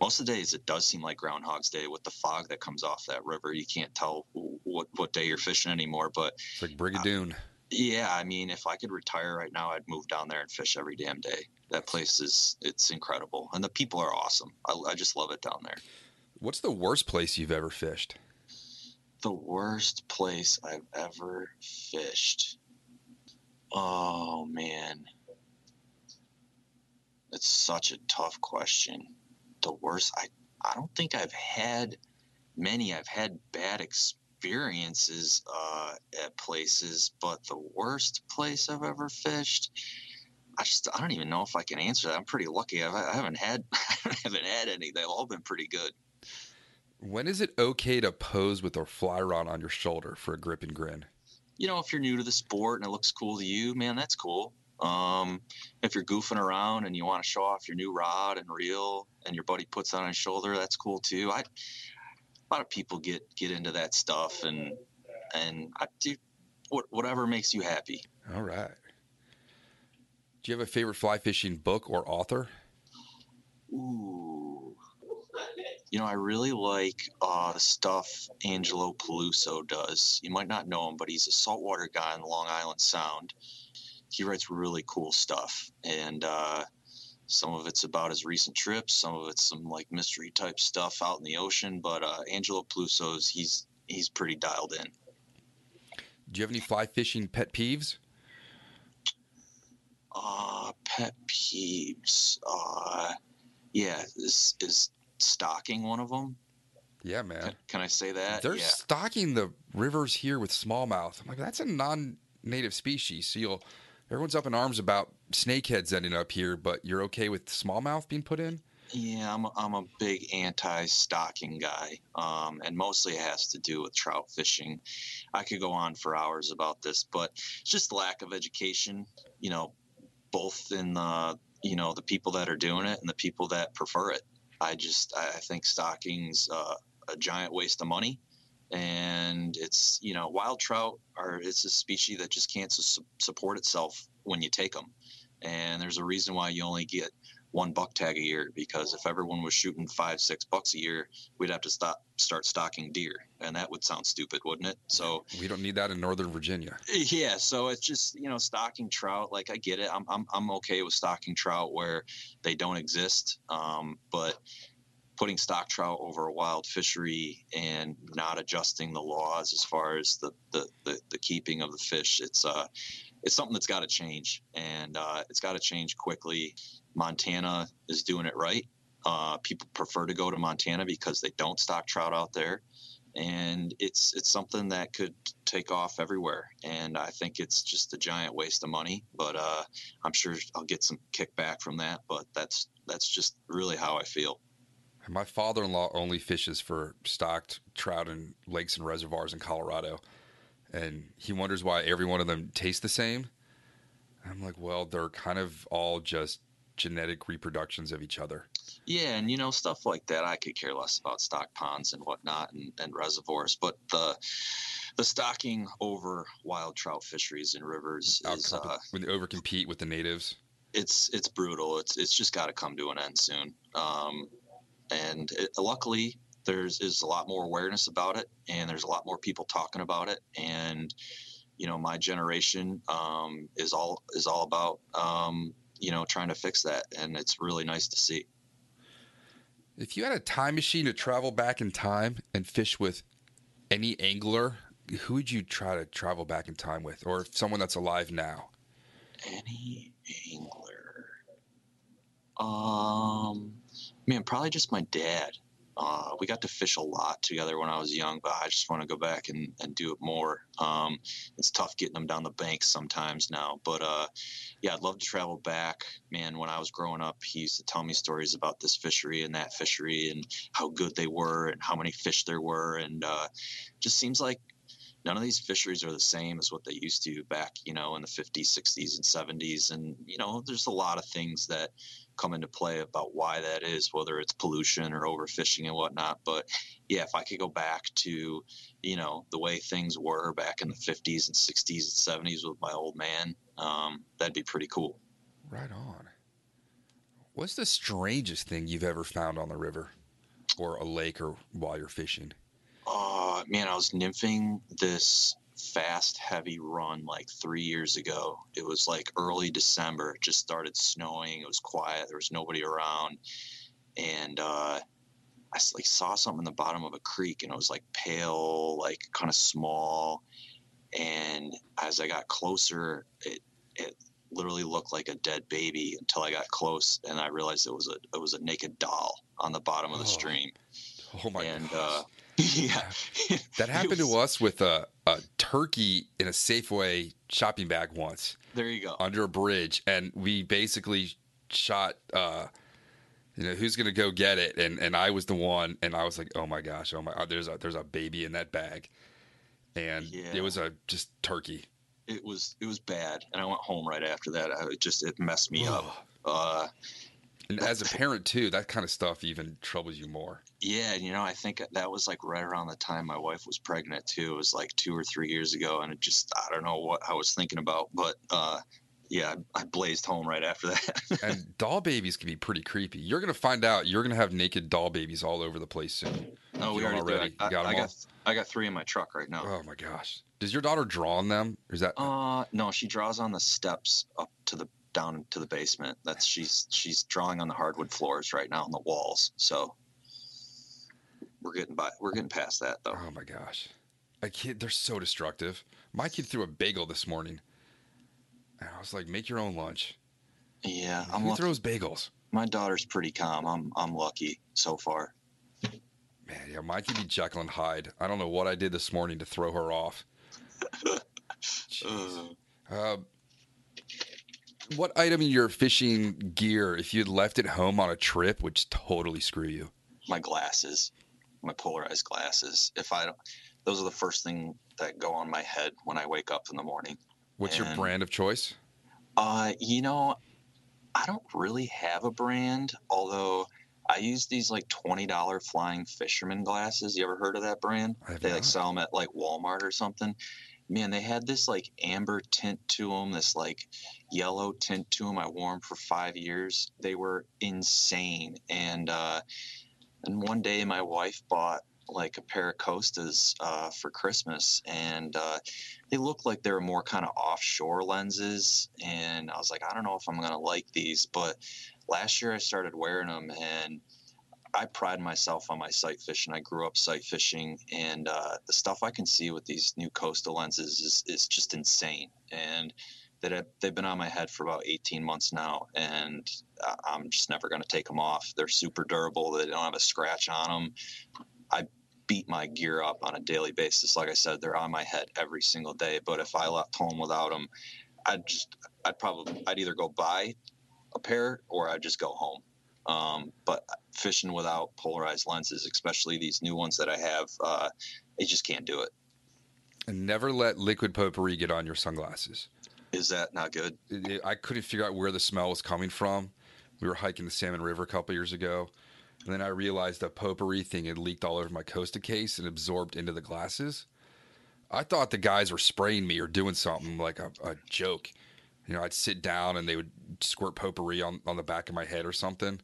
most of the days it does seem like Groundhog's Day with the fog that comes off that river. You can't tell what what day you're fishing anymore. But It's like Brigadoon. yeah, I mean, if I could retire right now, I'd move down there and fish every damn day. That place is it's incredible, and the people are awesome. I, I just love it down there. What's the worst place you've ever fished? The worst place I've ever fished. Oh man. It's such a tough question. The worst I I don't think I've had many. I've had bad experiences uh, at places, but the worst place I've ever fished, I just I don't even know if I can answer that. I'm pretty lucky. I've, I haven't had I haven't had any. They've all been pretty good. When is it okay to pose with a fly rod on your shoulder for a grip and grin? You know, if you're new to the sport and it looks cool to you, man, that's cool. Um, if you're goofing around and you want to show off your new rod and reel, and your buddy puts on his shoulder, that's cool too. I a lot of people get get into that stuff, and and I do whatever makes you happy. All right. Do you have a favorite fly fishing book or author? Ooh. You know, I really like uh, the stuff Angelo Peluso does. You might not know him, but he's a saltwater guy in Long Island Sound. He writes really cool stuff, and uh, some of it's about his recent trips, some of it's some like mystery type stuff out in the ocean. But uh, Angelo Peluso's he's he's pretty dialed in. Do you have any fly fishing pet peeves? Uh, pet peeves. Uh, yeah, is is stocking one of them? Yeah, man. Can, can I say that? They're yeah. stocking the rivers here with smallmouth. I'm like, that's a non-native species. So you'll, everyone's up in arms about snakeheads ending up here, but you're okay with smallmouth being put in? Yeah, I'm a, I'm a big anti-stocking guy, um, and mostly it has to do with trout fishing. I could go on for hours about this, but it's just lack of education. You know, both in the you know the people that are doing it and the people that prefer it. I just I think stocking's uh, a giant waste of money, and it's you know wild trout are it's a species that just can't su- support itself when you take them, and there's a reason why you only get one buck tag a year because if everyone was shooting five six bucks a year we'd have to stop start stocking deer. And that would sound stupid wouldn't it? So we don't need that in northern virginia. Yeah so it's just you know stocking trout like i get it. I'm, I'm, I'm okay with stocking trout where they don't exist um, but putting stock trout over a wild fishery and not adjusting the laws as far as the, the, the, the keeping of the fish it's uh it's something that's got to change and uh, it's got to change quickly Montana is doing it right. Uh, people prefer to go to Montana because they don't stock trout out there, and it's it's something that could take off everywhere. And I think it's just a giant waste of money. But uh, I'm sure I'll get some kickback from that. But that's that's just really how I feel. My father-in-law only fishes for stocked trout in lakes and reservoirs in Colorado, and he wonders why every one of them tastes the same. I'm like, well, they're kind of all just genetic reproductions of each other. Yeah, and you know stuff like that. I could care less about stock ponds and whatnot and, and reservoirs, but the the stocking over wild trout fisheries and rivers is uh, when they overcompete with the natives. It's it's brutal. It's it's just got to come to an end soon. Um, and it, luckily, there's is a lot more awareness about it, and there's a lot more people talking about it, and you know my generation um, is all is all about um, you know, trying to fix that. And it's really nice to see. If you had a time machine to travel back in time and fish with any angler, who would you try to travel back in time with? Or someone that's alive now? Any angler. Um, man, probably just my dad. Uh, we got to fish a lot together when I was young, but I just want to go back and, and do it more. Um, it's tough getting them down the banks sometimes now, but uh, yeah, I'd love to travel back. Man, when I was growing up, he used to tell me stories about this fishery and that fishery and how good they were and how many fish there were, and uh, just seems like none of these fisheries are the same as what they used to back, you know, in the 50s, 60s, and 70s. And, you know, there's a lot of things that come into play about why that is, whether it's pollution or overfishing and whatnot. But yeah, if I could go back to, you know, the way things were back in the 50s and 60s and 70s with my old man, um, that'd be pretty cool. Right on. What's the strangest thing you've ever found on the river or a lake or while you're fishing? Uh, man, I was nymphing this fast, heavy run like three years ago. It was like early December. It just started snowing. It was quiet. There was nobody around. And uh, I like saw something in the bottom of a creek and it was like pale, like kind of small. And as I got closer, it it literally looked like a dead baby until I got close and I realized it was a it was a naked doll on the bottom of the Oh, stream. Oh my and gosh. uh, yeah, that happened was- to us with a, a turkey in a Safeway shopping bag once There you go. under a bridge, and we basically shot. Uh, you know who's gonna go get it, and and I was the one, and I was like, oh my gosh, oh my, oh, there's a there's a baby in that bag, and Yeah. it was a just turkey. It was it was bad, and I went home right after that. I, it just it messed me up. Uh, And as a parent too, that kind of stuff even troubles you more. Yeah, you know, I think that was like right around the time my wife was pregnant too. It was like two or three years ago, and it just I don't know what I was thinking about, but uh, yeah, I, I blazed home right after that. And doll babies can be pretty creepy. You're gonna find out. You're gonna have naked doll babies all over the place soon. no, we already, already? I, got I, I got I got three in my truck right now. Oh my gosh. Does your daughter draw on them? Or is that Uh, no, she draws on the steps up to the down to the basement. That's she's she's drawing on the hardwood floors right now on the walls. So we're getting by. We're getting past that though. Oh my gosh. A kid they're so destructive. My kid threw a bagel this morning. And I was like, make your own lunch. Yeah, I'm Who lucky. throws bagels? My daughter's pretty calm. I'm I'm lucky so far. Man, yeah, mine can be Jekyll and Hyde. I don't know what I did this morning to throw her off. Uh, what item in your fishing gear, if you'd left it home on a trip, would totally screw you? my glasses, my polarized glasses. If I don't, those are the first thing that go on my head when I wake up in the morning. What's your brand of choice? Uh, you know, I don't really have a brand, although I use these like twenty dollar flying fisherman glasses. You ever heard of that brand? They not. like sell them at like Walmart or something. Man, they had this like amber tint to them, this like yellow tint to them. I wore them for five years. They were insane. And uh, and one day my wife bought like a pair of Costas uh, for Christmas, and uh, they looked like they were more kind of offshore lenses. And I was like, I don't know if I'm gonna like these, but last year I started wearing them, and I pride myself on my sight fishing. I grew up sight fishing, and uh, the stuff I can see with these new Costa lenses is, is just insane. And that have, they've been on my head for about 18 months now, and I'm just never going to take them off. They're super durable. They don't have a scratch on them. I beat my gear up on a daily basis. Like I said, they're on my head every single day. But if I left home without them, I'd just, I'd probably, I'd either go buy a pair or I'd just go home. Um, but fishing without polarized lenses, especially these new ones that I have, uh, I just can't do it. And never let liquid potpourri get on your sunglasses. Is that not good? I couldn't figure out where the smell was coming from. We were hiking the Salmon River a couple years ago, and then I realized the potpourri thing had leaked all over my Costa case and absorbed into the glasses. I thought the guys were spraying me or doing something like a, a joke. You know, I'd sit down and they would squirt potpourri on, on the back of my head or something.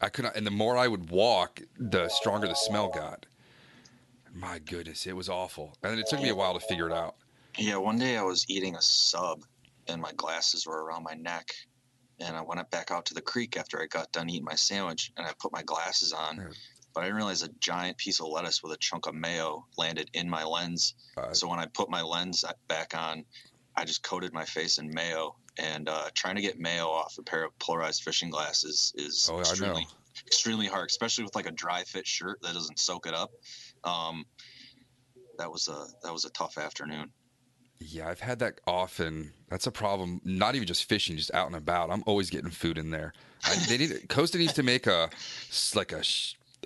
I couldn't, and the more I would walk, the stronger the smell got. My goodness, it was awful. And it took me a while to figure it out. Yeah, one day I was eating a sub and my glasses were around my neck. And I went back out to the creek after I got done eating my sandwich and I put my glasses on. But I didn't realize a giant piece of lettuce with a chunk of mayo landed in my lens. Uh, so when I put my lens back on, I just coated my face in mayo. And uh, trying to get mayo off a pair of polarized fishing glasses is Oh, extremely, extremely hard, especially with like a dry fit shirt that doesn't soak it up. Um, that was a that was a tough afternoon. Yeah, I've had that often. That's a problem. Not even just fishing, just out and about. I'm always getting food in there. I, they need Costa needs to make a like a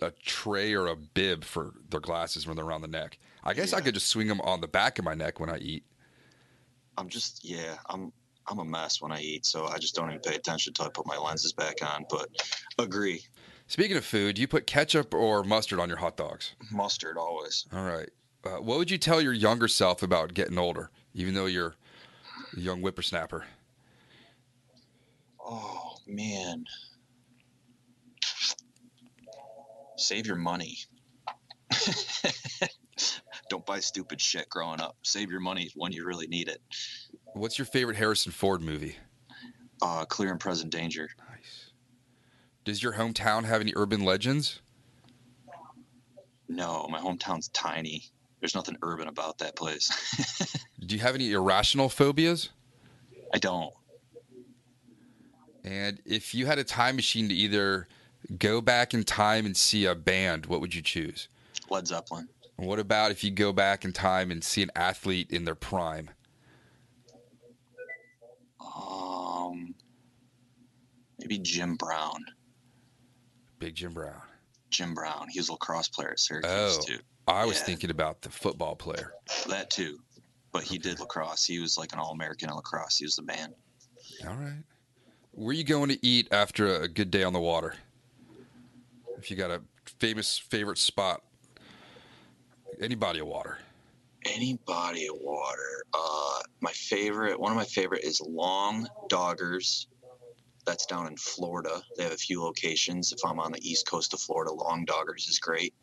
a tray or a bib for their glasses when they're around the neck. I guess I could just swing them on the back of my neck when I eat. I'm just yeah, I'm I'm a mess when I eat, so I just don't even pay attention until I put my lenses back on. But agree, Speaking of food, do you put ketchup or mustard on your hot dogs? mustard always. All right. Uh, what would you tell your younger self about getting older, even though you're a young whippersnapper? Oh man, save your money. don't buy stupid shit growing up. Save your money when you really need it. What's your favorite Harrison Ford movie? Uh, clear and present danger. Nice. Does your hometown have any urban legends? No, my hometown's tiny. There's nothing urban about that place. Do you have any irrational phobias? I don't. And if you had a time machine to either go back in time and see a band, what would you choose? Led Zeppelin. What about if you go back in time and see an athlete in their prime? Um, maybe Jim Brown. Big Jim Brown. Jim Brown. He was a lacrosse player at Syracuse Oh, too. I was Yeah. thinking about the football player. That too. But he did lacrosse. He was like an all-American in lacrosse. He was the man. All right. Where are you going to eat after a good day on the water? If you got a famous favorite spot, any body of water. Any body of water. Uh, my favorite, one of my favorite is Long Doggers. That's down in Florida. They have a few locations. If I'm on the east coast of Florida, Longdoggers is great.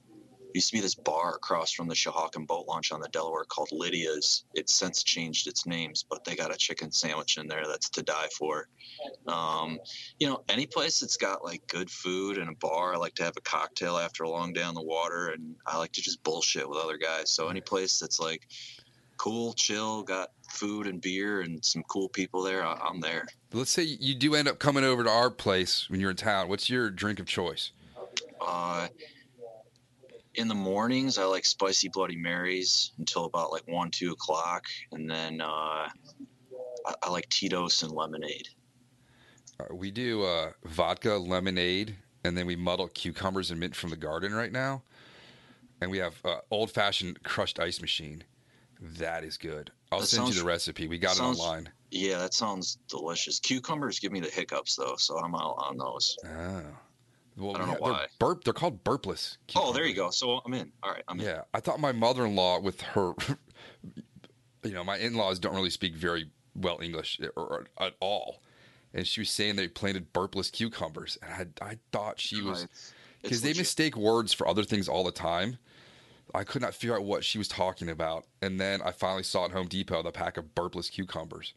Used to be this bar across from the Shehawken boat launch on the Delaware called Lydia's. It's since changed its names, but they got a chicken sandwich in there that's to die for. Um, you know, any place that's got like good food and a bar, I like to have a cocktail after a long day on the water, and I like to just bullshit with other guys. So any place that's like cool, chill, got food and beer and some cool people there, I- I'm there. Let's say you do end up coming over to our place when you're in town. What's your drink of choice? Uh, in the mornings, I like spicy Bloody Marys until about like one, two o'clock, and then uh, I, I like Tito's and lemonade. Uh, we do uh, vodka, lemonade, and then we muddle cucumbers and mint from the garden right now. And we have uh, old fashioned crushed ice machine. That is good. I'll That send you the recipe. We got sounds- it online. Yeah, that sounds delicious. Cucumbers give me the hiccups though, so I'm out on those. Oh. Well, I don't yeah, know they're why. Burp. They're called burpless. Oh, there you go. So I'm in. All right, I'm in. Yeah, I thought my mother-in-law with her, you know, my in-laws don't really speak very well English eh, or, or at all, and she was saying they planted burpless cucumbers, and I, I thought she was because they mistake words for other things all the time. I could not figure out what she was talking about, and then I finally saw at Home Depot the pack of burpless cucumbers.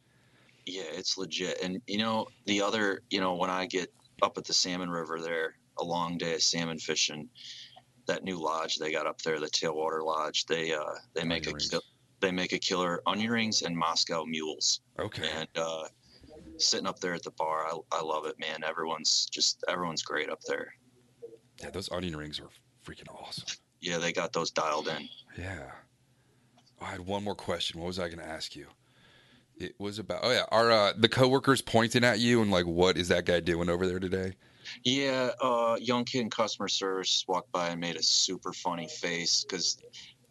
Yeah, it's legit. And you know, the other, you know, when I get up at the Salmon River there, a long day of salmon fishing, that new lodge they got up there, the Tailwater Lodge, they uh they make a Onion kill, they make a killer onion rings and Moscow mules. Okay, And uh sitting up there at the bar, I, I love it, man. Everyone's just everyone's great up there. yeah, those onion rings are freaking awesome. Yeah, they got those dialed in. Yeah. I had one more question. What was I going to ask you? It was about oh yeah, are uh, the coworkers pointing at you and like what is that guy doing over there today? Yeah, uh, young kid in customer service walked by and made a super funny face because,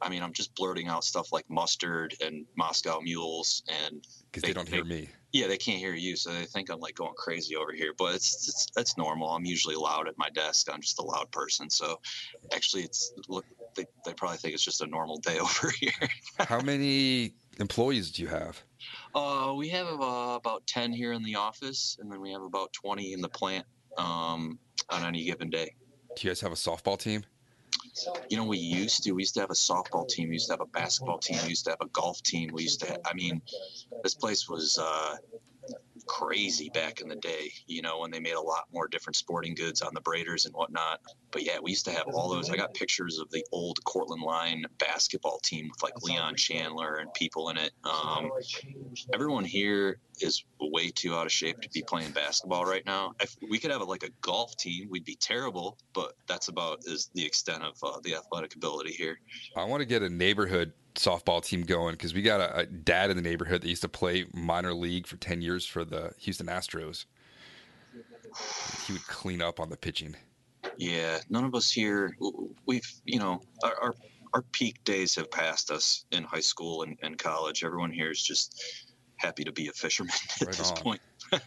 I mean, I'm just blurting out stuff like mustard and Moscow mules, and Because they, don't hear me. yeah, they can't hear you, so they think I'm like going crazy over here. But it's it's it's normal. I'm usually loud at my desk. I'm just a loud person, so actually, it's look. They, they probably think it's just a normal day over here. How many employees do you have? Uh, we have uh, about 10 here in the office, and then we have about 20 in the plant um, on any given day. Do you guys have a softball team? You know, we used to. We used to have a softball team. We used to have a basketball team. We used to have a golf team. We used to. Have, I mean, this place was uh, crazy back in the day. You know, when they made a lot more different sporting goods on the braiders and whatnot. But yeah, we used to have all those. I got pictures of the old Cortland Line basketball team with like Leon Chandler and people in it. Um, everyone here is way too out of shape to be playing basketball right now. If we could have like a golf team, we'd be terrible, but that's about is the extent of uh, the athletic ability here. I want to get a neighborhood softball team going because we got a, a dad in the neighborhood that used to play minor league for 10 years for the Houston Astros. He would clean up on the pitching. Yeah, none of us here. We've you know our our, our peak days have passed us in high school and, and college. Everyone here is just happy to be a fisherman at Right this on. point.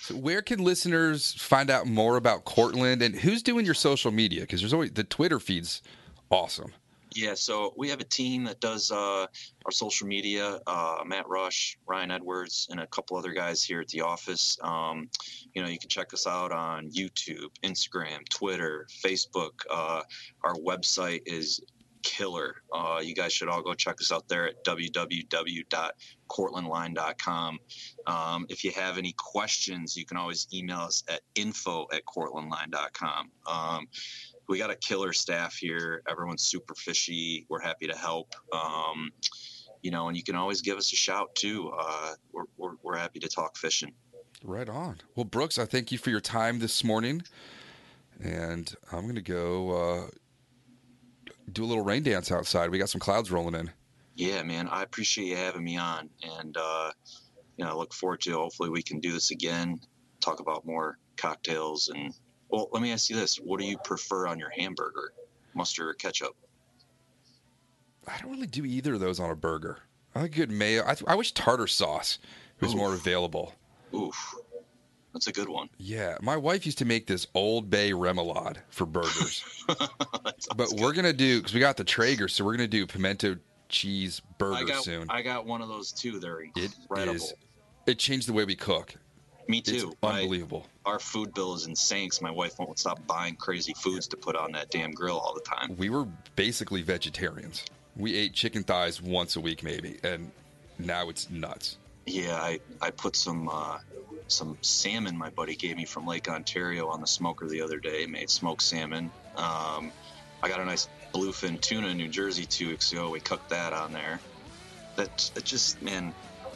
So where can listeners find out more about Cortland and who's doing your social media? Because there's always the Twitter feed's awesome. Yeah, so we have a team that does uh, our social media. Uh, Matt Rush, Ryan Edwards, and a couple other guys here at the office. Um, you know, you can check us out on YouTube, Instagram, Twitter, Facebook. Uh, our website is killer. Uh, you guys should all go check us out there at www.cortlandline.com. Um, if you have any questions, you can always email us at info at cortlandline.com. Um, we got a killer staff here. Everyone's super fishy. We're happy to help. Um, you know, and you can always give us a shout too. Uh, we're, we're, we're happy to talk fishing. Right on. Well, Brooks, I thank you for your time this morning. And I'm going to go uh, do a little rain dance outside. We got some clouds rolling in. Yeah, man. I appreciate you having me on. And, uh, you know, I look forward to hopefully we can do this again, talk about more cocktails. And, well, let me ask you this what do you prefer on your hamburger? Mustard or ketchup? I don't really do either of those on a burger. I like good mayo. I, I wish tartar sauce was Oof. more available. Oof. That's a good one. Yeah, my wife used to make this Old Bay remoulade for burgers. But sounds we're gonna do because we got the Traeger, so we're gonna do pimento cheese burger I got, soon. I got one of those too. They're incredible. is. It changed the way we cook. Me It's too. My- unbelievable. our food bill is insane my wife won't stop buying crazy foods to put on that damn grill all the time. We were basically vegetarians. We ate chicken thighs once a week, maybe, and now it's nuts. Yeah, I, I put some uh, some salmon my buddy gave me from Lake Ontario on the smoker the other day. Made smoked salmon. Um, I got a nice bluefin tuna in New Jersey two weeks ago. We cooked that on there. That that just man,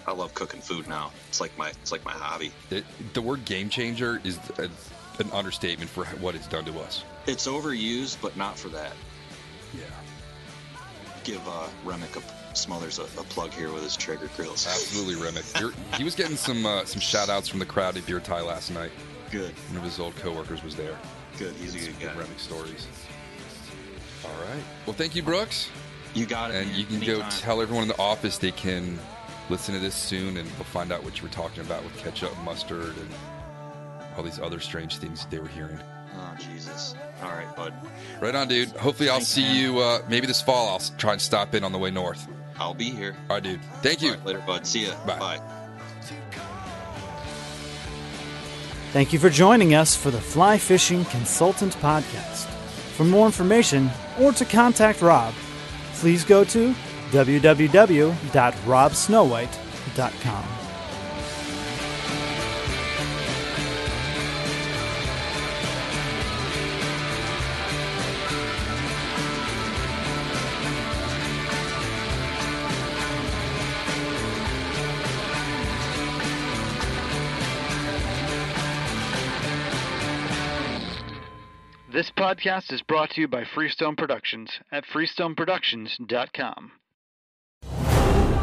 I love cooking food now. It's like my it's like my hobby. It, the word game changer is a, an understatement for what it's done to us. It's overused, but not for that. Yeah. Give uh, Remick a Smothers a, a plug here with his Traeger grills. Absolutely, Remick. You're, he was getting some uh, some shout outs from the crowd at Beer Tie last night. Good, One of his old coworkers was there. good. He's a good Good guy. Remick stories. All right. Well, thank you, Brooks. You got it. And man. you can go tell everyone in the office they can listen to this soon and we'll find out what you were talking about with ketchup, mustard, and all these other strange things they were hearing. Oh Jesus! All right, bud. Right on, dude. Hopefully, I'll Thanks, see man. you uh, maybe this fall. I'll try and stop in on the way north. I'll be here. All right, dude. Thank you. All right, later, bud. See ya. Bye. Bye. Thank you for joining us for the Fly Fishing Consultant Podcast. For more information or to contact Rob, please go to www.robsnowhite.com. This podcast is brought to you by Freestone Productions at freestoneproductions.com.